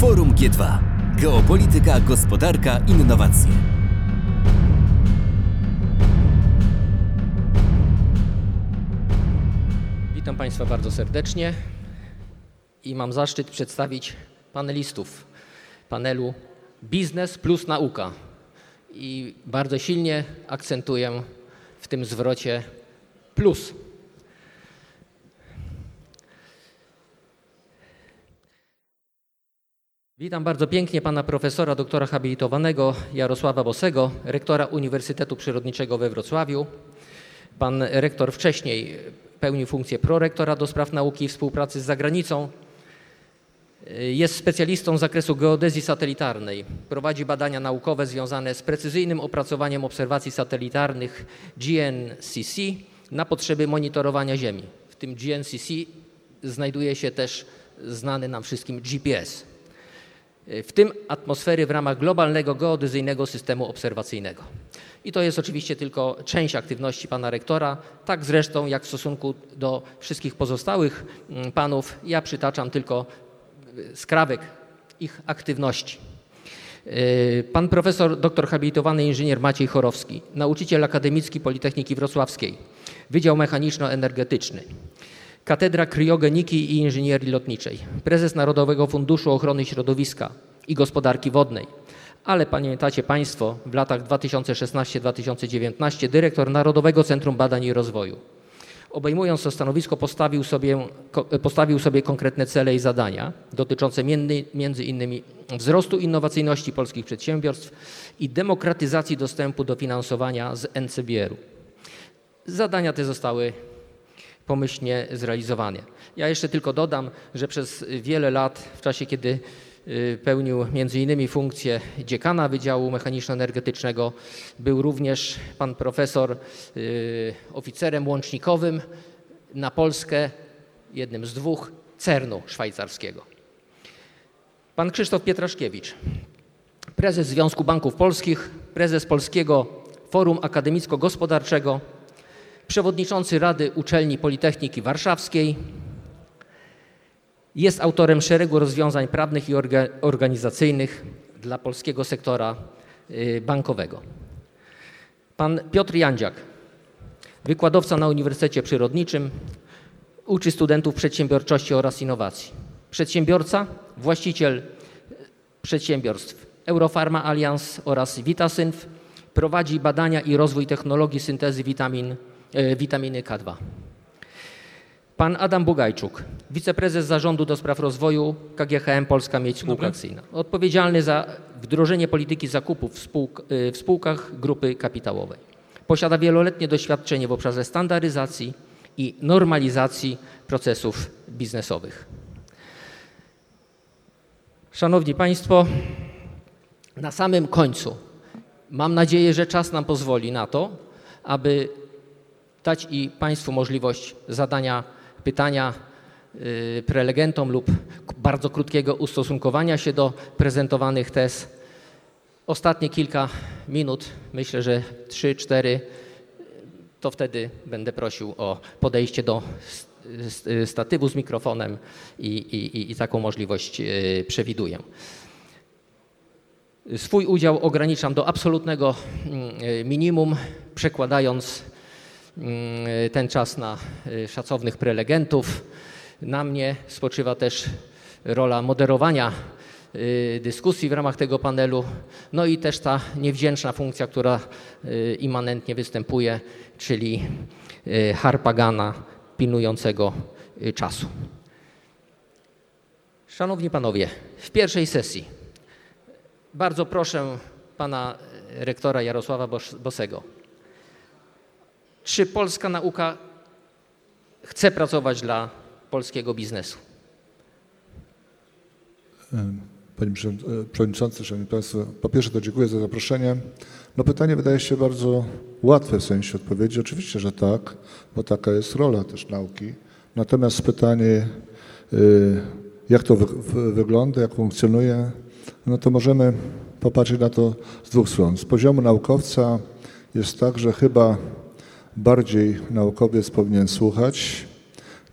Forum G2. Geopolityka, gospodarka, innowacje. Witam Państwa bardzo serdecznie i mam zaszczyt przedstawić panelistów panelu Biznes plus nauka. I bardzo silnie akcentuję w tym zwrocie plus. Witam bardzo pięknie pana profesora doktora habilitowanego Jarosława Bosego, rektora Uniwersytetu Przyrodniczego we Wrocławiu. Pan rektor wcześniej pełnił funkcję prorektora do spraw nauki i współpracy z zagranicą. Jest specjalistą z zakresu geodezji satelitarnej. Prowadzi badania naukowe związane z precyzyjnym opracowaniem obserwacji satelitarnych GNCC na potrzeby monitorowania Ziemi. W tym GNCC znajduje się też znany nam wszystkim GPS w tym atmosfery w ramach globalnego geodezyjnego systemu obserwacyjnego. I to jest oczywiście tylko część aktywności pana rektora, tak zresztą jak w stosunku do wszystkich pozostałych mm, panów. Ja przytaczam tylko y, skrawek ich aktywności. Y, Pan profesor doktor habilitowany inżynier Maciej Chorowski, nauczyciel akademicki Politechniki Wrocławskiej, Wydział Mechaniczno-Energetyczny, Katedra Kryogeniki i Inżynierii Lotniczej, prezes Narodowego Funduszu Ochrony Środowiska i Gospodarki Wodnej. Ale pamiętacie Państwo, w latach 2016-2019 dyrektor Narodowego Centrum Badań i Rozwoju. Obejmując to stanowisko, postawił sobie, postawił sobie konkretne cele i zadania dotyczące między, innymi wzrostu innowacyjności polskich przedsiębiorstw i demokratyzacji dostępu do finansowania z NCBR-u. Zadania te zostały pomyślnie zrealizowane. Ja jeszcze tylko dodam, że przez wiele lat, w czasie kiedy y, pełnił innymi funkcję dziekana Wydziału Mechaniczno-Energetycznego, był również pan profesor y, oficerem łącznikowym na Polskę, jednym z dwóch CERN-u szwajcarskiego. Pan Krzysztof Pietraszkiewicz, prezes Związku Banków Polskich, prezes Polskiego Forum Akademicko-Gospodarczego, przewodniczący Rady Uczelni Politechniki Warszawskiej. Jest autorem szeregu rozwiązań prawnych i organizacyjnych dla polskiego sektora y, bankowego. Pan Piotr Jandziak, wykładowca na Uniwersytecie Przyrodniczym, uczy studentów przedsiębiorczości oraz innowacji. Przedsiębiorca, właściciel przedsiębiorstw Eurofarma Alliance oraz Vitasynf, prowadzi badania i rozwój technologii syntezy witamin witaminy K2. Pan Adam Bugajczuk, wiceprezes zarządu do spraw rozwoju KGHM Polska Miedź Spółka Akcyjna. Odpowiedzialny za wdrożenie polityki zakupów w, spółk, e, w spółkach grupy kapitałowej. Posiada wieloletnie doświadczenie w obszarze standaryzacji i normalizacji procesów biznesowych. Szanowni Państwo, na samym końcu mam nadzieję, że czas nam pozwoli na to, aby dać i Państwu możliwość zadania pytania y, prelegentom lub bardzo krótkiego ustosunkowania się do prezentowanych tez. Ostatnie kilka minut, myślę, że 3-4, to wtedy będę prosił o podejście do statywu z mikrofonem i, i, i taką możliwość y, przewiduję. Swój udział ograniczam do absolutnego mm, minimum, przekładając ten czas na y, szacownych prelegentów. Na mnie spoczywa też rola moderowania y, dyskusji w ramach tego panelu, no i też ta niewdzięczna funkcja, która y, immanentnie występuje, czyli harpagana pilnującego czasu. Szanowni Panowie, w pierwszej sesji bardzo proszę pana rektora Jarosława Bosego czy polska nauka chce pracować dla polskiego biznesu? Panie Przewodniczący, Szanowni Państwo, po pierwsze to dziękuję za zaproszenie. No pytanie wydaje się bardzo łatwe w sensie odpowiedzi. Oczywiście, że tak, bo taka jest rola też nauki. Natomiast pytanie, y, jak to wy wygląda, jak funkcjonuje, no to możemy popatrzeć na to z dwóch stron. Z poziomu naukowca jest tak, że chyba bardziej naukowiec powinien słuchać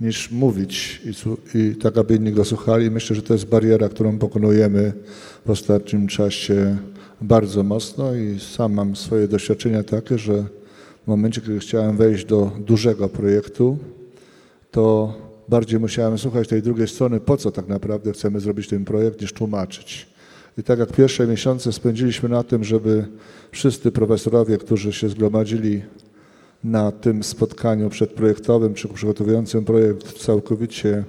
niż mówić i, i tak, aby inni go słuchali. Myślę, że to jest bariera, którą pokonujemy w ostatnim czasie bardzo mocno i sam mam swoje doświadczenia takie, że w momencie, kiedy chciałem wejść do dużego projektu, to bardziej musiałem słuchać tej drugiej strony, po co tak naprawdę chcemy zrobić ten projekt, niż tłumaczyć. I tak jak pierwsze miesiące spędziliśmy na tym, żeby wszyscy profesorowie, którzy się zgromadzili na tym spotkaniu przedprojektowym czy przygotowującym projekt, całkowicie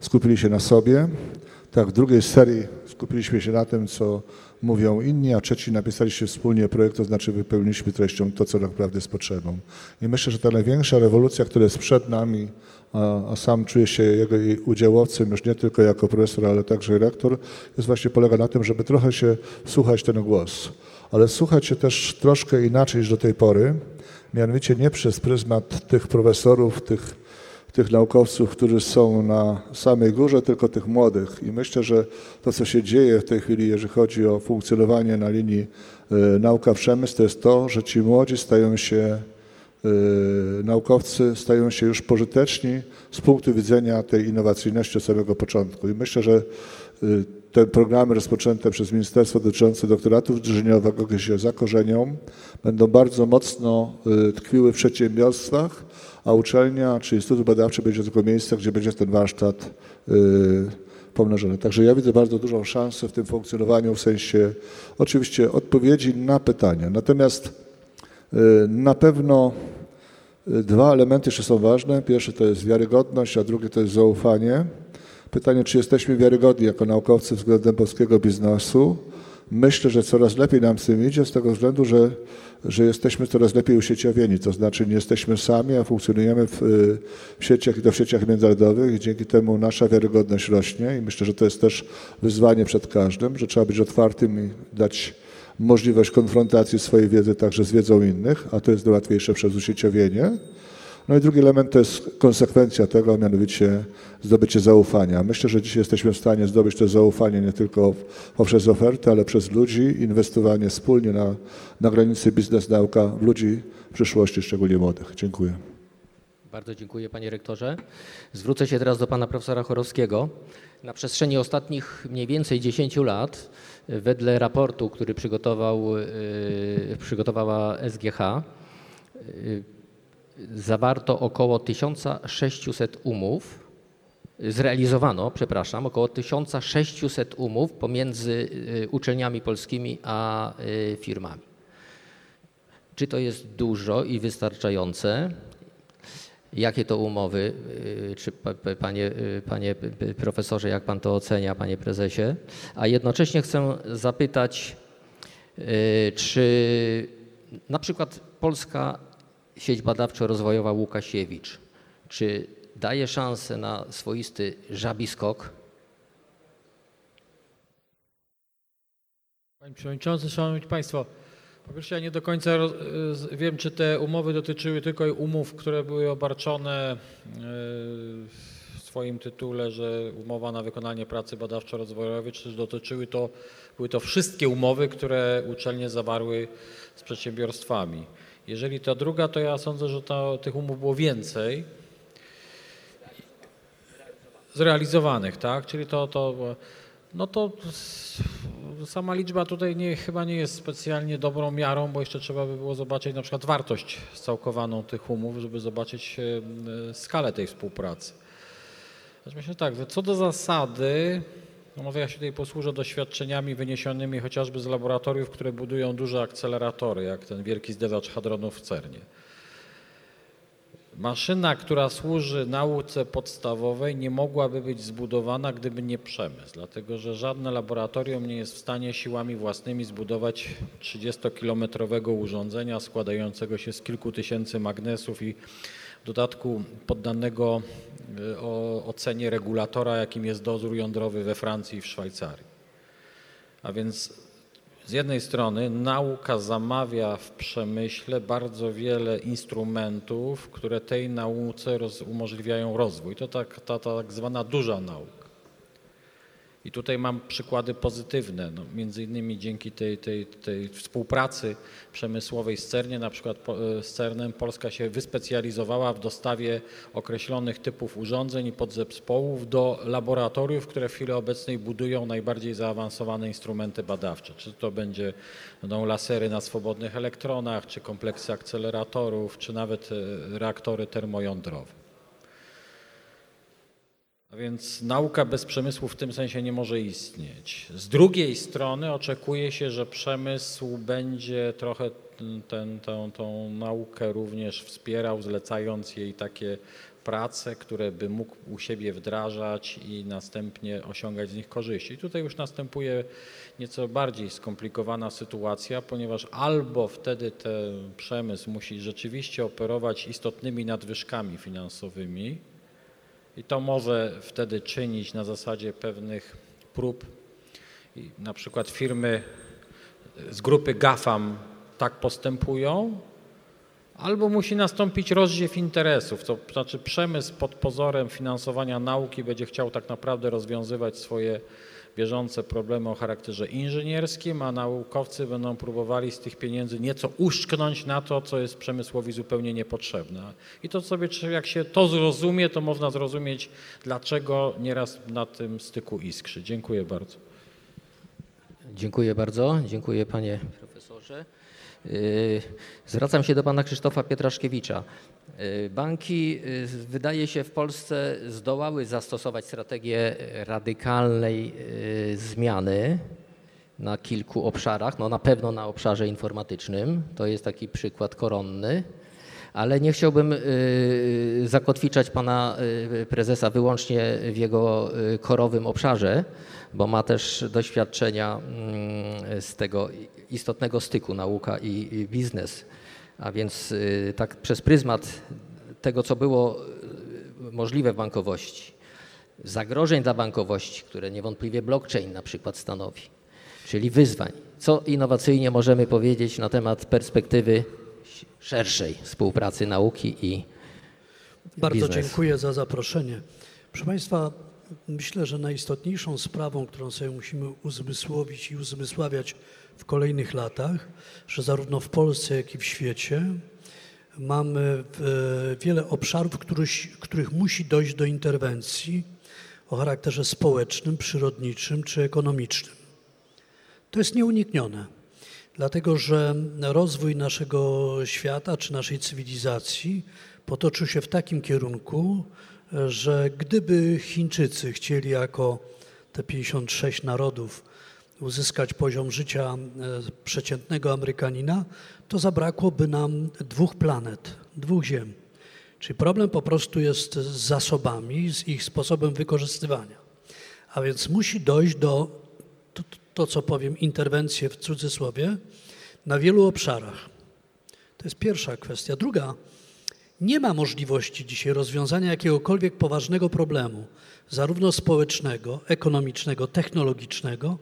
skupili się na sobie. Tak, w drugiej serii skupiliśmy się na tym, co mówią inni, a trzeci napisaliśmy wspólnie projekt, to znaczy wypełniliśmy treścią to, co naprawdę jest potrzebą. I myślę, że ta największa rewolucja, która jest przed nami, a, a sam czuję się jego udziałowcem już nie tylko jako profesor, ale także rektor, jest właśnie polega na tym, żeby trochę się słuchać ten głos. Ale słuchać się też troszkę inaczej niż do tej pory, mianowicie nie przez pryzmat tych profesorów, tych tych naukowców, którzy są na samej górze, tylko tych młodych. I myślę, że to, co się dzieje w tej chwili, jeżeli chodzi o funkcjonowanie na linii e, nauka-przemysł, to jest to, że ci młodzi stają się, e, naukowcy stają się już pożyteczni z punktu widzenia tej innowacyjności od samego początku. I myślę, że e, te programy rozpoczęte przez ministerstwo dotyczące doktoratu gdzie się zakorzenią, będą bardzo mocno e, tkwiły w przedsiębiorstwach, a uczelnia czy Instytut Badawczy będzie tylko miejscem, gdzie będzie ten warsztat y, pomnożony. Także ja widzę bardzo dużą szansę w tym funkcjonowaniu w sensie oczywiście odpowiedzi na pytania. Natomiast y, na pewno y, dwa elementy jeszcze są ważne. Pierwszy to jest wiarygodność, a drugie to jest zaufanie. Pytanie, czy jesteśmy wiarygodni jako naukowcy względem polskiego biznesu. Myślę, że coraz lepiej nam z tym idzie z tego względu, że, że jesteśmy coraz lepiej usieciowieni, to znaczy nie jesteśmy sami, a funkcjonujemy w, w sieciach i to w sieciach międzynarodowych i dzięki temu nasza wiarygodność rośnie i myślę, że to jest też wyzwanie przed każdym, że trzeba być otwartym i dać możliwość konfrontacji swojej wiedzy także z wiedzą innych, a to jest łatwiejsze przez usieciowienie. No i drugi element to jest konsekwencja tego, a mianowicie zdobycie zaufania. Myślę, że dzisiaj jesteśmy w stanie zdobyć to zaufanie nie tylko poprzez ofertę, ale przez ludzi, inwestowanie wspólnie na, na granicy biznes-nauka w ludzi w przyszłości, szczególnie młodych. Dziękuję. Bardzo dziękuję panie rektorze. Zwrócę się teraz do pana profesora Chorowskiego. Na przestrzeni ostatnich mniej więcej 10 lat, wedle raportu, który przygotował, y, przygotowała SGH, y, zawarto około 1600 umów, zrealizowano, przepraszam, około 1600 umów pomiędzy y, uczelniami polskimi a y, firmami. Czy to jest dużo i wystarczające? Jakie to umowy, y, czy pa- pa- panie, panie profesorze, jak pan to ocenia, panie prezesie? A jednocześnie chcę zapytać, czy na przykład Polska Sieć Badawczo-Rozwojowa Łukasiewicz, czy daje szansę na swoisty żabi skok? Panie Przewodniczący, Szanowni Państwo, po pierwsze ja nie do końca wiem, czy te umowy dotyczyły tylko umów, które były obarczone w swoim tytule, że umowa na wykonanie pracy badawczo-rozwojowej, czy dotyczyły to, były to wszystkie umowy, które uczelnie zawarły z przedsiębiorstwami. Jeżeli to druga, to ja sądzę, że to, tych umów było więcej zrealizowanych, tak? Czyli to, to no to sama liczba tutaj nie, chyba nie jest specjalnie dobrą miarą, bo jeszcze trzeba by było zobaczyć na przykład wartość scałkowaną tych umów, żeby zobaczyć skalę tej współpracy. Myślę tak, co do zasady, no może ja się tutaj posłużę doświadczeniami wyniesionymi chociażby z laboratoriów, które budują duże akceleratory, jak ten wielki zdewacz hadronów w CERNie. Maszyna, która służy nauce podstawowej, nie mogłaby być zbudowana, gdyby nie przemysł, dlatego że żadne laboratorium nie jest w stanie siłami własnymi zbudować 30-kilometrowego urządzenia składającego się z kilku tysięcy magnesów i dodatku poddanego o ocenie regulatora, jakim jest dozór jądrowy we Francji i w Szwajcarii. A więc z jednej strony nauka zamawia w przemyśle bardzo wiele instrumentów, które tej nauce roz, umożliwiają rozwój. To tak, ta, ta tak zwana duża nauka. I tutaj mam przykłady pozytywne, no, między innymi dzięki tej, tej, tej współpracy przemysłowej z CERNie, na przykład e, z CERNem Polska się wyspecjalizowała w dostawie określonych typów urządzeń i podzespołów do laboratoriów, które w chwili obecnej budują najbardziej zaawansowane instrumenty badawcze. Czy to będzie, będą lasery na swobodnych elektronach, czy kompleksy akceleratorów, czy nawet e, reaktory termojądrowe. Więc nauka bez przemysłu w tym sensie nie może istnieć. Z drugiej strony oczekuje się, że przemysł będzie trochę ten, tą, tą naukę również wspierał, zlecając jej takie prace, które by mógł u siebie wdrażać i następnie osiągać z nich korzyści. I tutaj już następuje nieco bardziej skomplikowana sytuacja, ponieważ albo wtedy ten przemysł musi rzeczywiście operować istotnymi nadwyżkami finansowymi, i to może wtedy czynić na zasadzie pewnych prób. I na przykład firmy z grupy GAFAM tak postępują, albo musi nastąpić rozdziew interesów, to znaczy przemysł pod pozorem finansowania nauki będzie chciał tak naprawdę rozwiązywać swoje bieżące problemy o charakterze inżynierskim, a naukowcy będą próbowali z tych pieniędzy nieco uszczknąć na to, co jest przemysłowi zupełnie niepotrzebne. I to sobie, jak się to zrozumie, to można zrozumieć, dlaczego nieraz na tym styku iskrzy. Dziękuję bardzo. Dziękuję bardzo. Dziękuję panie profesorze. Yy, Zwracam się do pana Krzysztofa Pietraszkiewicza. Yy, Banki, yy, wydaje się, w Polsce zdołały zastosować strategię radykalnej zmiany na kilku obszarach. No na pewno na obszarze informatycznym. To jest taki przykład koronny. Ale nie chciałbym zakotwiczać pana prezesa wyłącznie w jego korowym obszarze, bo ma też doświadczenia mm, z tego istotnego styku nauka i biznes. A więc y, tak przez pryzmat tego, co było y, możliwe w bankowości, zagrożeń dla bankowości, które niewątpliwie blockchain na przykład stanowi, czyli wyzwań. Co innowacyjnie możemy powiedzieć na temat perspektywy szerszej współpracy nauki i Bardzo dziękuję za zaproszenie. Proszę Państwa, myślę, że najistotniejszą sprawą, którą sobie musimy uzmysłowić i uzmysławiać w kolejnych latach, że zarówno w Polsce, jak i w świecie mamy e, wiele obszarów, których, których musi dojść do interwencji o charakterze społecznym, przyrodniczym czy ekonomicznym. To jest nieuniknione, dlatego że rozwój naszego świata czy naszej cywilizacji potoczył się w takim kierunku, że gdyby Chińczycy chcieli jako te 56 narodów uzyskać poziom życia e, przeciętnego Amerykanina, to zabrakłoby nam dwóch planet, dwóch ziem. Czyli problem po prostu jest z zasobami, z ich sposobem wykorzystywania. A więc musi dojść do, to, to co powiem, interwencje w cudzysłowie, na wielu obszarach. To jest pierwsza kwestia. Druga, nie ma możliwości dzisiaj rozwiązania jakiegokolwiek poważnego problemu, zarówno społecznego, ekonomicznego, technologicznego,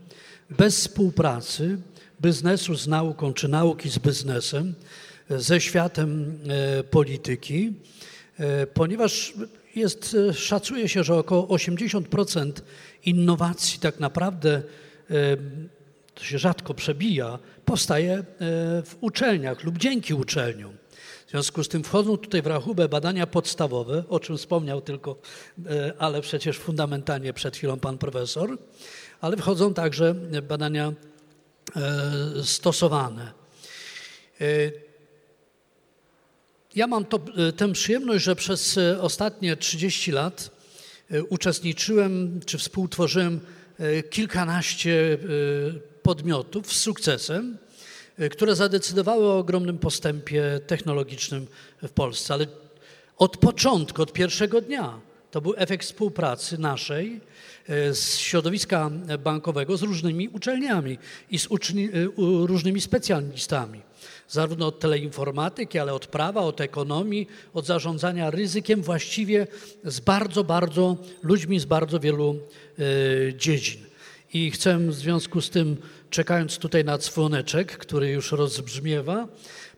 bez współpracy biznesu z nauką czy nauki z biznesem, ze światem e, polityki, e, ponieważ jest, e, szacuje się, że około 80% innowacji tak naprawdę to się rzadko przebija, powstaje w uczelniach lub dzięki uczelniom. Związku z tym wchodzą tutaj w rachubę badania podstawowe, o czym wspomniał tylko, e, ale przecież fundamentalnie przed chwilą pan profesor, ale wchodzą także badania e, stosowane. E, Ja mam to, tę przyjemność, że przez ostatnie 30 lat uczestniczyłem czy współtworzyłem kilkanaście podmiotów z sukcesem, które zadecydowały o ogromnym postępie technologicznym w Polsce. Ale od początku, od pierwszego dnia to był efekt współpracy naszej e, z środowiska bankowego z różnymi uczelniami i z uczni, u- różnymi specjalistami. Zarówno od teleinformatyki, ale od prawa, od ekonomii, od zarządzania ryzykiem, właściwie z bardzo, bardzo ludźmi z bardzo wielu dziedzin. I chcę w związku z tym, czekając tutaj na dzwoneczek, który już rozbrzmiewa,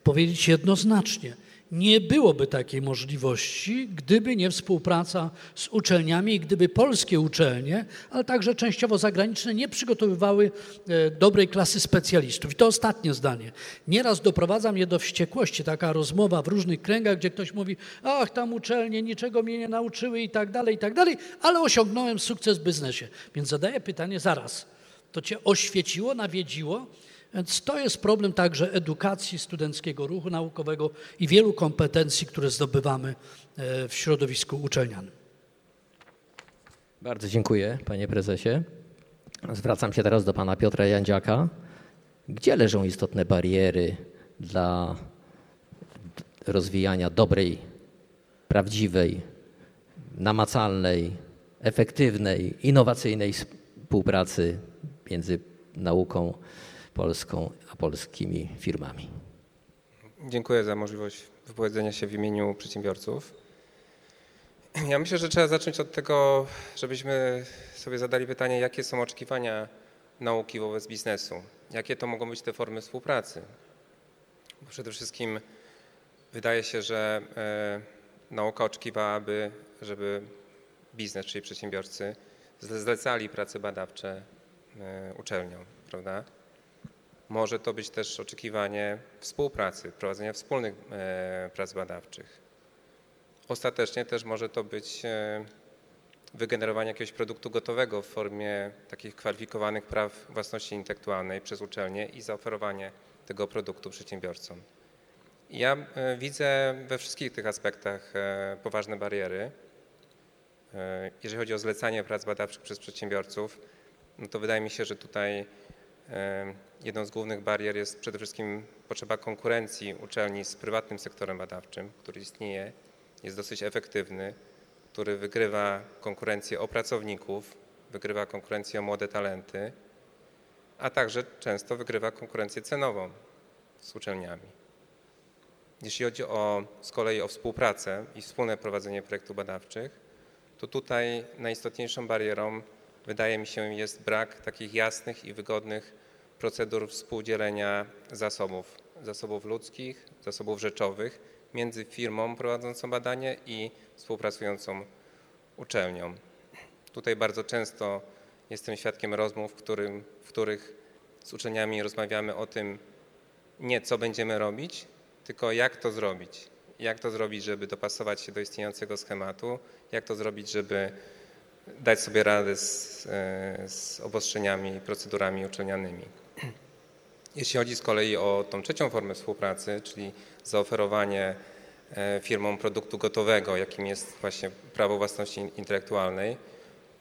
powiedzieć jednoznacznie: Nie byłoby takiej możliwości, gdyby nie współpraca z uczelniami i gdyby polskie uczelnie, ale także częściowo zagraniczne, nie przygotowywały e, dobrej klasy specjalistów. I to ostatnie zdanie. Nieraz doprowadza mnie do wściekłości taka rozmowa w różnych kręgach, gdzie ktoś mówi, ach, tam uczelnie niczego mnie nie nauczyły i tak dalej, i tak dalej, ale osiągnąłem sukces w biznesie. Więc zadaję pytanie zaraz. To cię oświeciło, nawiedziło? Więc to jest problem także edukacji studenckiego ruchu naukowego i wielu kompetencji, które zdobywamy e, w środowisku uczelnianym. Bardzo dziękuję, panie prezesie. Zwracam się teraz do pana Piotra Jandziaka. Gdzie leżą istotne bariery dla rozwijania dobrej, prawdziwej, namacalnej, efektywnej, innowacyjnej współpracy między nauką polską a polskimi firmami? Dziękuję za możliwość wypowiedzenia się w imieniu przedsiębiorców. Ja myślę, że trzeba zacząć od tego, żebyśmy sobie zadali pytanie, jakie są oczekiwania nauki wobec biznesu. Jakie to mogą być te formy współpracy? Bo przede wszystkim wydaje się, że e, nauka oczekiwałaby, żeby biznes, czyli przedsiębiorcy, zle- zlecali prace badawcze e, uczelniom, prawda? Może to być też oczekiwanie współpracy, prowadzenia wspólnych e, prac badawczych. Ostatecznie też może to być e, wygenerowanie jakiegoś produktu gotowego w formie takich kwalifikowanych praw własności intelektualnej przez uczelnię i zaoferowanie tego produktu przedsiębiorcom. Ja widzę we wszystkich tych aspektach poważne bariery. Jeżeli chodzi o zlecanie prac badawczych przez przedsiębiorców, no to wydaje mi się, że tutaj e, jedną z głównych barier jest przede wszystkim potrzeba konkurencji uczelni z prywatnym sektorem badawczym, który istnieje, jest dosyć efektywny, który wygrywa konkurencję o pracowników, wygrywa konkurencję o młode talenty, a także często wygrywa konkurencję cenową z uczelniami. Jeśli chodzi o, z kolei o współpracę i wspólne prowadzenie projektów badawczych, to tutaj najistotniejszą barierą wydaje mi się jest brak takich jasnych i wygodnych procedur współdzielenia zasobów, zasobów ludzkich, zasobów rzeczowych między firmą prowadzącą badanie i współpracującą uczelnią. Tutaj bardzo często jestem świadkiem rozmów, w, którym, w których z uczelniami rozmawiamy o tym, nie co będziemy robić, tylko jak to zrobić. Jak to zrobić, żeby dopasować się do istniejącego schematu, jak to zrobić, żeby dać sobie radę z, e, z obostrzeniami i procedurami uczelnianymi. Jeśli chodzi z kolei o tą trzecią formę współpracy, czyli zaoferowanie e, firmom produktu gotowego, jakim jest właśnie prawo własności intelektualnej,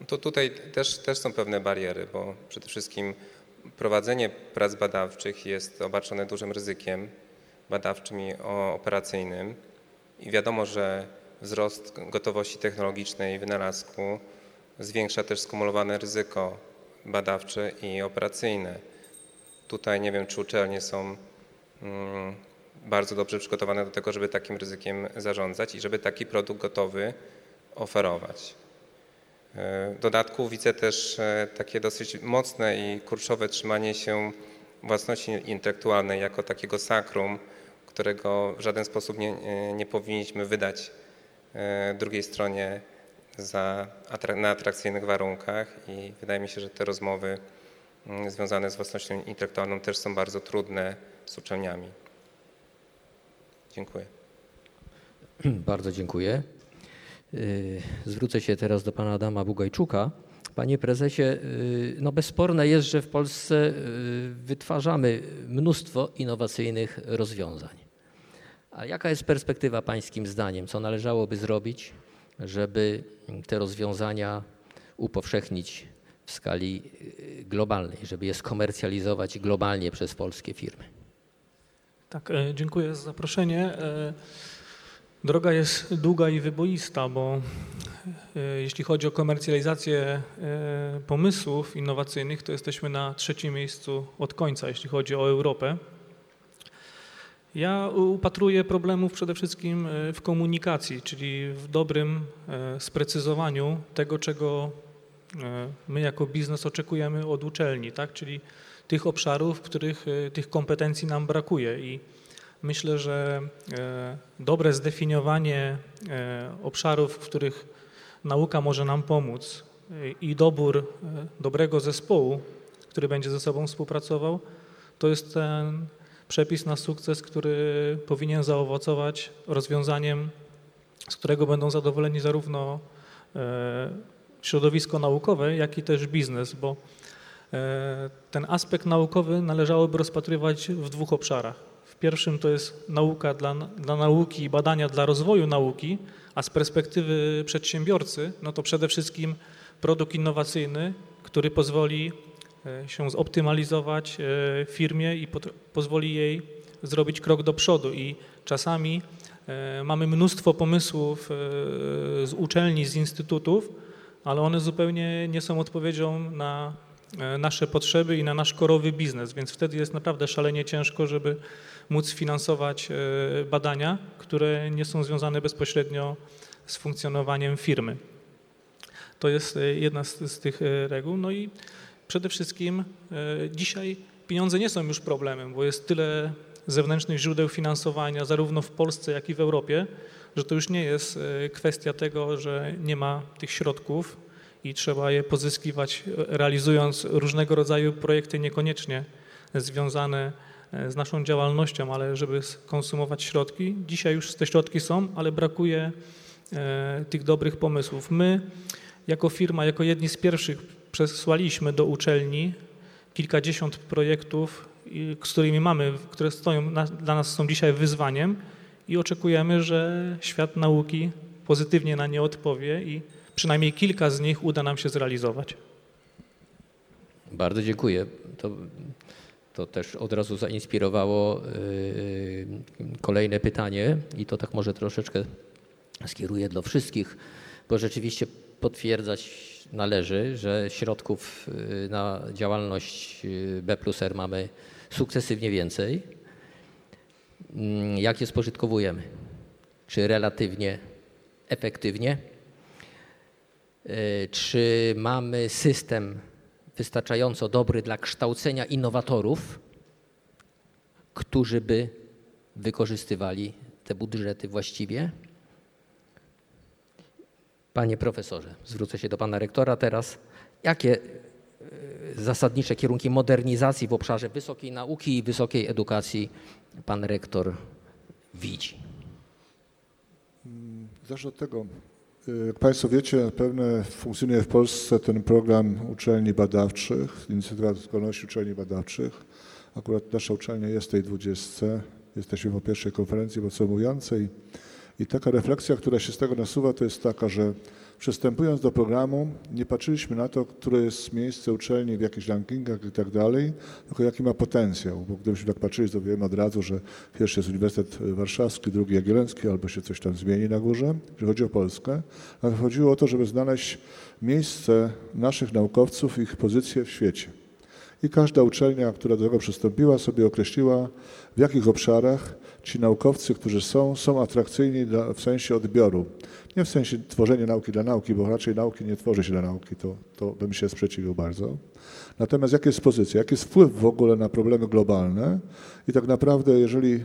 to tutaj też, też są pewne bariery, bo przede wszystkim prowadzenie prac badawczych jest obarczone dużym ryzykiem badawczym i operacyjnym i wiadomo, że wzrost gotowości technologicznej wynalazku zwiększa też skumulowane ryzyko badawcze i operacyjne. Tutaj nie wiem, czy uczelnie są mm, bardzo dobrze przygotowane do tego, żeby takim ryzykiem zarządzać i żeby taki produkt gotowy oferować. E, W dodatku widzę też e, takie dosyć mocne i kurczowe trzymanie się własności intelektualnej jako takiego sakrum, którego w żaden sposób nie, nie- nie powinniśmy wydać e, drugiej stronie za, na atrakcyjnych warunkach i wydaje mi się, że te rozmowy mm, związane z własnością intelektualną też są bardzo trudne z uczelniami. Dziękuję. Bardzo dziękuję. Y, Zwrócę się teraz do pana Adama Bugajczuka. Panie prezesie, y, no bezsporne jest, że w Polsce y, wytwarzamy mnóstwo innowacyjnych rozwiązań. A jaka jest perspektywa pańskim zdaniem? Co należałoby zrobić, żeby te rozwiązania upowszechnić w skali y, globalnej, żeby je skomercjalizować globalnie przez polskie firmy? Tak, e, dziękuję za zaproszenie. E, Droga jest długa i wyboista, bo e, jeśli chodzi o komercjalizację pomysłów innowacyjnych, to jesteśmy na trzecim miejscu od końca, jeśli chodzi o Europę. Ja upatruję problemów przede wszystkim e, w komunikacji, czyli w dobrym e, sprecyzowaniu tego, czego e, my jako biznes oczekujemy od uczelni, tak? czyli tych obszarów, w których tych kompetencji nam brakuje. I Myślę, że dobre zdefiniowanie obszarów, w których nauka może nam pomóc i dobór dobrego zespołu, który będzie ze sobą współpracował, to jest ten przepis na sukces, który powinien zaowocować rozwiązaniem, z którego będą zadowoleni zarówno e, środowisko naukowe, jak i też biznes, bo e, ten aspekt naukowy należałoby rozpatrywać w dwóch obszarach. W pierwszym to jest nauka dla, dla nauki i badania dla rozwoju nauki, a z perspektywy przedsiębiorcy, no to przede wszystkim produkt innowacyjny, który pozwoli się zoptymalizować e, firmie i pozwoli jej zrobić krok do przodu. I czasami e, mamy mnóstwo pomysłów e, z uczelni, z instytutów, ale one zupełnie nie są odpowiedzią na e, nasze potrzeby i na nasz korowy biznes, więc wtedy jest naprawdę szalenie ciężko, żeby móc finansować e, badania, które nie są związane bezpośrednio z funkcjonowaniem firmy. To jest e, jedna z, z tych e, reguł. No i przede wszystkim e, dzisiaj pieniądze nie są już problemem, bo jest tyle zewnętrznych źródeł finansowania, zarówno w Polsce, jak i w Europie, że to już nie jest e, kwestia tego, że nie ma tych środków i trzeba je pozyskiwać, realizując różnego rodzaju projekty, niekoniecznie związane e, z naszą działalnością, ale żeby konsumować środki. Dzisiaj już te środki są, ale brakuje tych dobrych pomysłów. My, jako firma, jako jedni z pierwszych przesłaliśmy do uczelni kilkadziesiąt projektów, z którymi mamy, które stoją, dla nas są dzisiaj wyzwaniem i oczekujemy, że świat nauki pozytywnie na nie odpowie i przynajmniej kilka z nich uda nam się zrealizować. Bardzo dziękuję. To, to też od razu zainspirowało yy, kolejne pytanie i to tak może troszeczkę skieruję do wszystkich, bo rzeczywiście potwierdzać należy, że środków yy, na działalność yy, B plus R mamy sukcesywnie więcej. Mm, Jak je spożytkowujemy? Czy relatywnie efektywnie? Yy, Czy mamy system wystarczająco dobry dla kształcenia innowatorów, którzy by wykorzystywali te budżety właściwie? Panie profesorze, zwrócę się do pana rektora teraz. Jakie e, zasadnicze kierunki modernizacji w obszarze wysokiej nauki i wysokiej edukacji pan rektor widzi? Zacznę od tego. Jak Państwo wiecie, zapewne funkcjonuje w Polsce ten program uczelni badawczych, inicjatywa zdolności uczelni badawczych. Akurat nasza uczelnia jest w tej dwudziestce. Jesteśmy po pierwszej konferencji podsumowującej. I taka refleksja, która się z tego nasuwa, to jest taka, że przystępując do programu, nie patrzyliśmy na to, które jest miejsce uczelni w jakichś rankingach i tak dalej, tylko jaki ma potencjał. Bo gdybyśmy tak patrzyli, to wiemy od razu, że pierwszy jest Uniwersytet Warszawski, drugi Jagielloński, albo się coś tam zmieni na górze, jeżeli chodzi o Polskę. Ale chodziło o to, żeby znaleźć miejsce naszych naukowców, ich pozycję w świecie. I każda uczelnia, która do tego przystąpiła, sobie określiła, w jakich obszarach ci naukowcy, którzy są, są atrakcyjni dla, w sensie odbioru. Nie w sensie tworzenia nauki dla nauki, bo raczej nauki nie tworzy się dla nauki, to, to bym się sprzeciwił bardzo. Natomiast jaka jest pozycja, jaki jest wpływ w ogóle na problemy globalne i tak naprawdę, jeżeli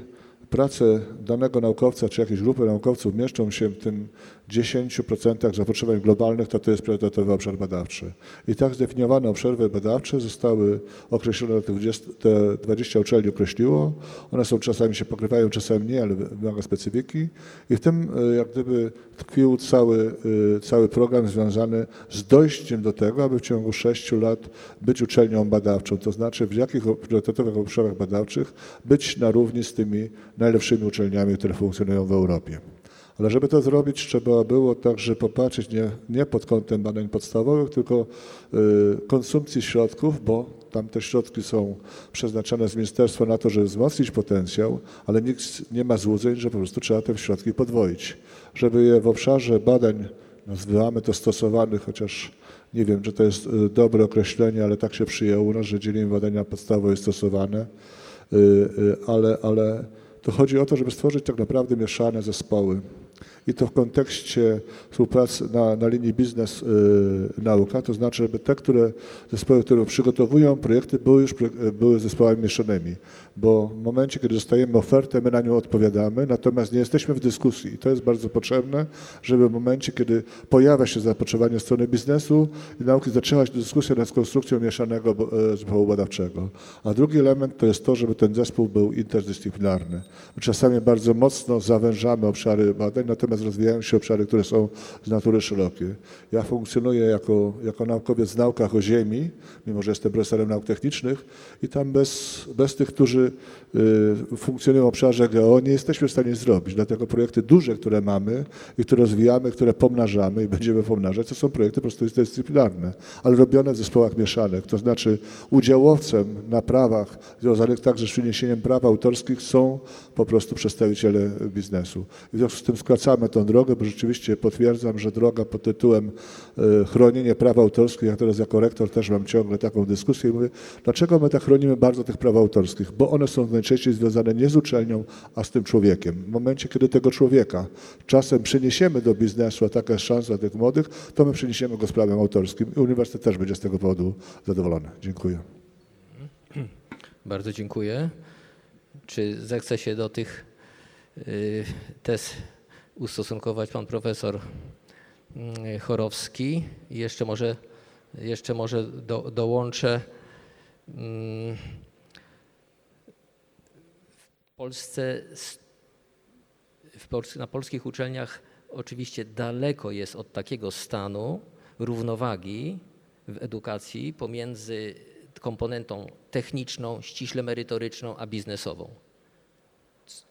prace danego naukowca czy jakiejś grupy naukowców mieszczą się w tym 10% zapotrzebowań globalnych, to to jest priorytetowy obszar badawczy. I tak zdefiniowane obszary badawcze zostały określone, te 20, te 20 uczelni określiło. One są czasami się pokrywają, czasami nie, ale wymaga specyfiki. I w tym e, jak gdyby tkwił cały, e, cały program związany z dojściem do tego, aby w ciągu 6 lat być uczelnią badawczą. To znaczy w jakich priorytetowych obszarach badawczych być na równi z tymi najlepszymi uczelniami, które funkcjonują w Europie. Ale żeby to zrobić, trzeba było także popatrzeć nie, nie pod kątem badań podstawowych, tylko y, konsumpcji środków, bo tam te środki są przeznaczone z ministerstwa na to, żeby wzmocnić potencjał, ale nikt nie ma złudzeń, że po prostu trzeba te środki podwoić. Żeby je w obszarze badań, nazywamy to stosowanych, chociaż nie wiem, czy to jest y, dobre określenie, ale tak się przyjęło u nas, że dzielimy badania podstawowe i stosowane, y, ale, ale to chodzi o to, żeby stworzyć tak naprawdę mieszane zespoły. I to w kontekście współpracy na, na linii biznes-nauka, to znaczy, żeby te, które zespoły, które przygotowują projekty, były już były zespołami mieszanymi, bo w momencie, kiedy dostajemy ofertę, my na nią odpowiadamy, natomiast nie jesteśmy w dyskusji i to jest bardzo potrzebne, żeby w momencie, kiedy pojawia się zapotrzebowanie strony biznesu i nauki, zaczęła się dyskusja nad konstrukcją mieszanego e, zespołu badawczego. A drugi element to jest to, żeby ten zespół był interdyscyplinarny. Czasami bardzo mocno zawężamy obszary badań, natomiast rozwijają się obszary, które są z natury szerokie. Ja funkcjonuję jako, jako naukowiec w naukach o Ziemi, mimo że jestem profesorem nauk technicznych i tam bez, bez tych, którzy y, funkcjonują w obszarze geo, nie jesteśmy w stanie zrobić. Dlatego projekty duże, które mamy i które rozwijamy, które pomnażamy i będziemy pomnażać, to są projekty po prostu interdyscyplinarne, ale robione w zespołach mieszanych. To znaczy udziałowcem na prawach związanych także z przyniesieniem praw autorskich są po prostu przedstawiciele biznesu. I w związku z tym skracamy tą drogę, bo rzeczywiście potwierdzam, że droga pod tytułem e, chronienie praw autorskich, ja teraz jako rektor też mam ciągle taką dyskusję i mówię, dlaczego my tak chronimy bardzo tych praw autorskich? Bo one są najczęściej związane nie z uczelnią, a z tym człowiekiem. W momencie, kiedy tego człowieka czasem przeniesiemy do biznesu, a taka jest szansa tych młodych, to my przeniesiemy go z prawem autorskim i uniwersytet też będzie z tego powodu zadowolony. Dziękuję. Bardzo dziękuję. Czy zechce się do tych y, tez ustosunkować pan profesor mm, Chorowski? Jeszcze może, jeszcze może do, dołączę. Polsce, na polskich uczelniach oczywiście daleko jest od takiego stanu równowagi w edukacji pomiędzy komponentą techniczną, ściśle merytoryczną, a biznesową.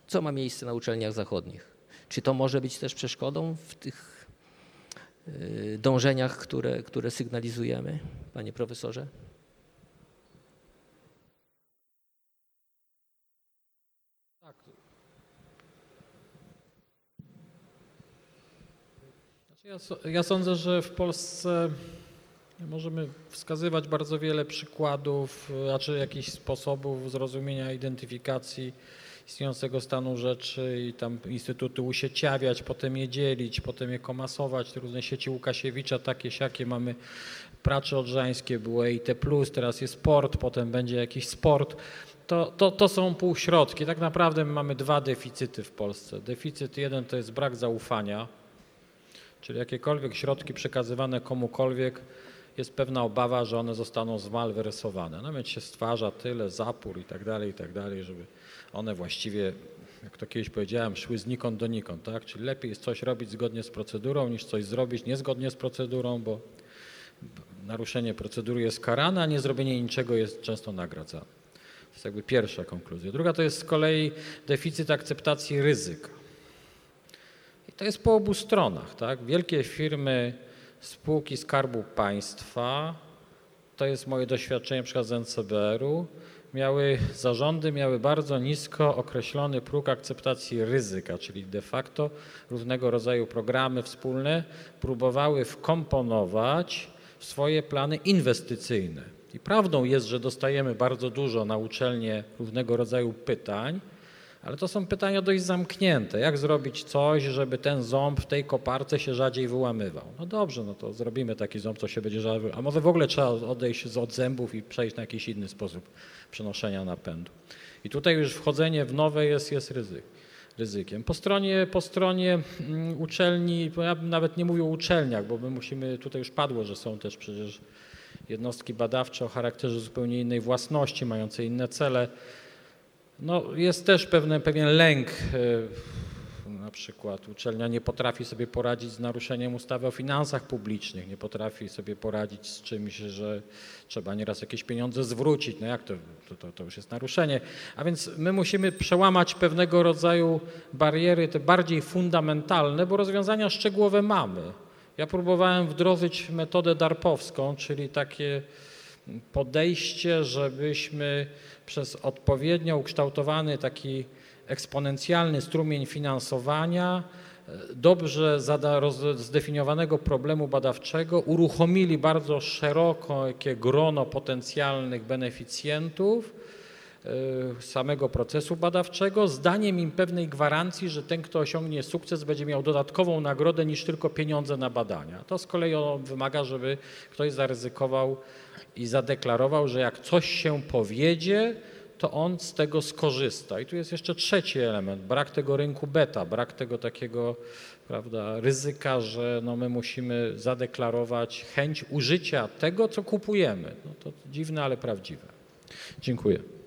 Co ma miejsce na uczelniach zachodnich? Czy to może być też przeszkodą w tych y, dążeniach, które, które sygnalizujemy, panie profesorze? Znaczy Ja, ja sądzę, że w Polsce możemy wskazywać bardzo wiele przykładów, y, znaczy jakichś sposobów zrozumienia identyfikacji istniejącego stanu rzeczy i tam instytuty usieciawiać, potem je dzielić, potem je komasować, różne sieci Łukasiewicza, takie siakie mamy pracze odrzańskie, było EIT+, teraz jest sport, potem będzie jakiś sport. To, to, to są półśrodki. Tak naprawdę my mamy dwa deficyty w Polsce. Deficyt jeden to jest brak zaufania, Czyli jakiekolwiek środki przekazywane komukolwiek, jest pewna obawa, że one zostaną zmalwersowane. No więc się stwarza tyle zapór i tak dalej, i tak dalej, żeby one właściwie, jak to kiedyś powiedziałem, szły znikąd donikąd, tak? Czyli lepiej jest coś robić zgodnie z procedurą, niż coś zrobić niezgodnie z procedurą, bo naruszenie procedury jest karane, a nie zrobienie niczego jest często nagradzane. To jest jakby pierwsza konkluzja. Druga to jest z kolei deficyt akceptacji ryzyka. To jest po obu stronach. Tak? Wielkie firmy, spółki Skarbu Państwa, to jest moje doświadczenie przykład z NCBR-u, miały zarządy, miały bardzo nisko określony próg akceptacji ryzyka, czyli de facto różnego rodzaju programy wspólne próbowały wkomponować w swoje plany inwestycyjne. I prawdą jest, że dostajemy bardzo dużo na uczelnie różnego rodzaju pytań, ale to są pytania dość zamknięte. Jak zrobić coś, żeby ten ząb w tej koparce się rzadziej wyłamywał? No dobrze, no to zrobimy taki ząb, co się będzie rzadziej. A może w ogóle trzeba odejść od zębów i przejść na jakiś inny sposób przenoszenia napędu. I tutaj już wchodzenie w nowe jest, jest ryzyk, ryzykiem. Po stronie, po stronie mm, uczelni, ja bym nawet nie mówił o uczelniach, bo my musimy, tutaj już padło, że są też przecież jednostki badawcze o charakterze zupełnie innej własności, mające inne cele. No, jest też pewne, pewien lęk. e, Na przykład uczelnia nie potrafi sobie poradzić z naruszeniem ustawy o finansach publicznych, nie potrafi sobie poradzić z czymś, że trzeba nieraz jakieś pieniądze zwrócić. No jak to, to, to, już jest naruszenie. A więc my musimy przełamać pewnego rodzaju bariery, te bardziej fundamentalne, bo rozwiązania szczegółowe mamy. Ja próbowałem wdrożyć metodę darpowską, czyli takie podejście, żebyśmy przez odpowiednio ukształtowany taki eksponencjalny strumień finansowania e, dobrze zdefiniowanego problemu badawczego uruchomili bardzo szerokie grono potencjalnych beneficjentów, samego procesu badawczego, z daniem im pewnej gwarancji, że ten, kto osiągnie sukces, będzie miał dodatkową nagrodę niż tylko pieniądze na badania. To z kolei wymaga, żeby ktoś zaryzykował i zadeklarował, że jak coś się powiedzie, to on z tego skorzysta. I tu jest jeszcze trzeci element, brak tego rynku beta, brak tego takiego prawda, ryzyka, że no my musimy zadeklarować chęć użycia tego, co kupujemy. No to dziwne, ale prawdziwe. Dziękuję.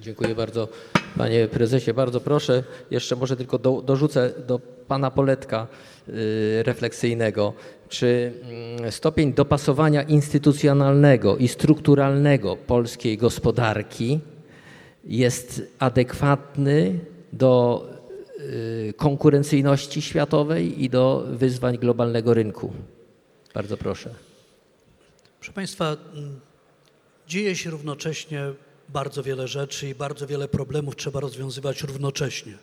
Dziękuję bardzo. Panie prezesie, bardzo proszę. Jeszcze może tylko do, dorzucę do pana poletka y, refleksyjnego. Czy mm, stopień dopasowania instytucjonalnego i strukturalnego polskiej gospodarki jest adekwatny do y, konkurencyjności światowej i do wyzwań globalnego rynku? Bardzo proszę. Proszę Państwa, mm, dzieje się równocześnie bardzo wiele rzeczy i bardzo wiele problemów trzeba rozwiązywać równocześnie.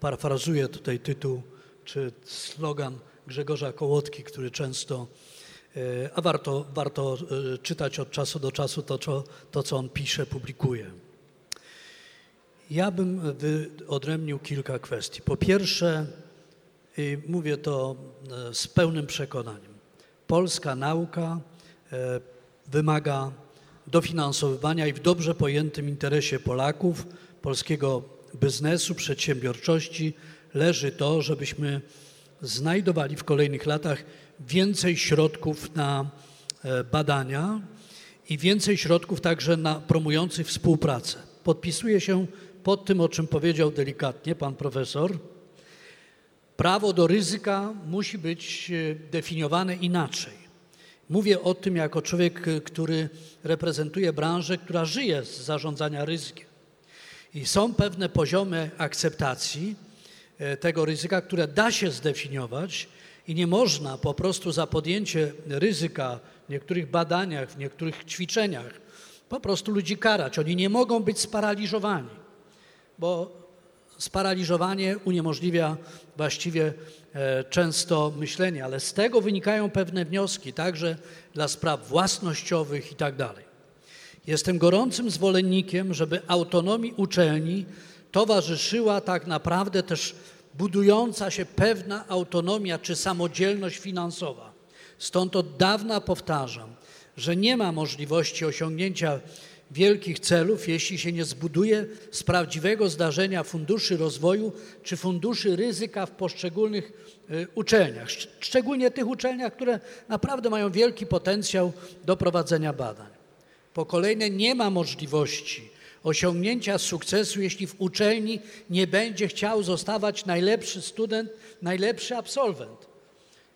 Parafrazuję tutaj tytuł czy slogan Grzegorza Kołotki, który często, e, a warto, warto e, czytać od czasu do czasu to, co, to, co on pisze, publikuje. Ja bym wyodrębnił kilka kwestii. Po pierwsze, i mówię to e, z pełnym przekonaniem, polska nauka wymaga dofinansowywania i w dobrze pojętym interesie Polaków, polskiego biznesu, przedsiębiorczości leży to, żebyśmy znajdowali w kolejnych latach więcej środków na e, badania i więcej środków także na promujących współpracę. Podpisuję się pod tym, o czym powiedział delikatnie pan profesor. Prawo do ryzyka musi być e, definiowane inaczej. Mówię o tym jako człowiek, który reprezentuje branżę, która żyje z zarządzania ryzykiem. I są pewne poziomy akceptacji e, tego ryzyka, które da się zdefiniować i nie można po prostu za podjęcie ryzyka w niektórych badaniach, w niektórych ćwiczeniach po prostu ludzi karać. Oni nie mogą być sparaliżowani, bo sparaliżowanie uniemożliwia właściwie e, często myślenie, ale z tego wynikają pewne wnioski, także dla spraw własnościowych i tak. Jestem gorącym zwolennikiem, żeby autonomii uczelni towarzyszyła tak naprawdę też budująca się pewna autonomia czy samodzielność finansowa. Stąd od dawna powtarzam, że nie ma możliwości osiągnięcia wielkich celów, jeśli się nie zbuduje z prawdziwego zdarzenia funduszy rozwoju czy funduszy ryzyka w poszczególnych y, uczelniach. Szcz- Szczególnie tych uczelniach, które naprawdę mają wielki potencjał do prowadzenia badań. Po kolejne, nie ma możliwości osiągnięcia sukcesu, jeśli w uczelni nie będzie chciał zostawać najlepszy student, najlepszy absolwent.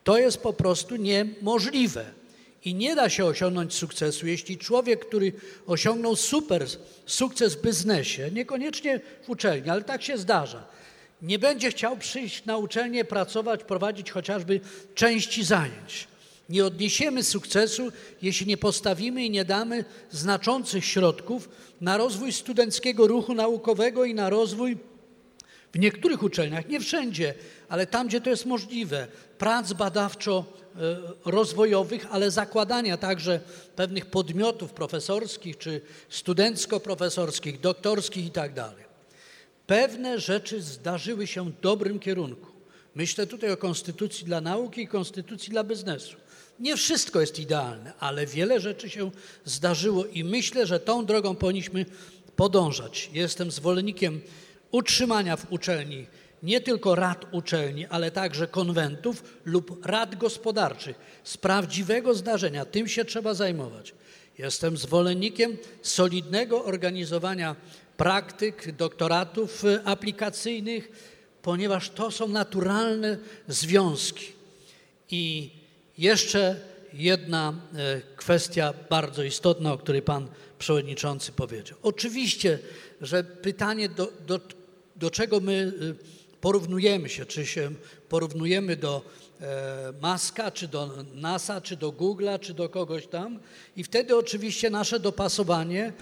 To jest po prostu niemożliwe. I nie da się osiągnąć sukcesu, jeśli człowiek, który osiągnął super sukces w biznesie, niekoniecznie w uczelni, ale tak się zdarza, nie będzie chciał przyjść na uczelnię, pracować, prowadzić chociażby części zajęć. Nie odniesiemy sukcesu, jeśli nie postawimy i nie damy znaczących środków na rozwój studenckiego ruchu naukowego i na rozwój w niektórych uczelniach, nie wszędzie, ale tam, gdzie to jest możliwe, prac badawczo-rozwojowych, ale zakładania także pewnych podmiotów profesorskich czy studencko-profesorskich, doktorskich i tak. Pewne rzeczy zdarzyły się w dobrym kierunku. Myślę tutaj o konstytucji dla nauki i konstytucji dla biznesu. Nie wszystko jest idealne, ale wiele rzeczy się zdarzyło i myślę, że tą drogą powinniśmy podążać. Jestem zwolennikiem utrzymania w uczelni nie tylko rad uczelni, ale także konwentów lub rad gospodarczych z prawdziwego zdarzenia. Tym się trzeba zajmować. Jestem zwolennikiem solidnego organizowania praktyk, doktoratów e, aplikacyjnych, ponieważ to są naturalne związki. I jeszcze jedna e, kwestia bardzo istotna, o której Pan Przewodniczący powiedział. Oczywiście, że pytanie, do, do, do czego my y, porównujemy się, czy się porównujemy do e, Maska, czy do NASA, czy do Google'a, czy do kogoś tam. I wtedy oczywiście nasze dopasowanie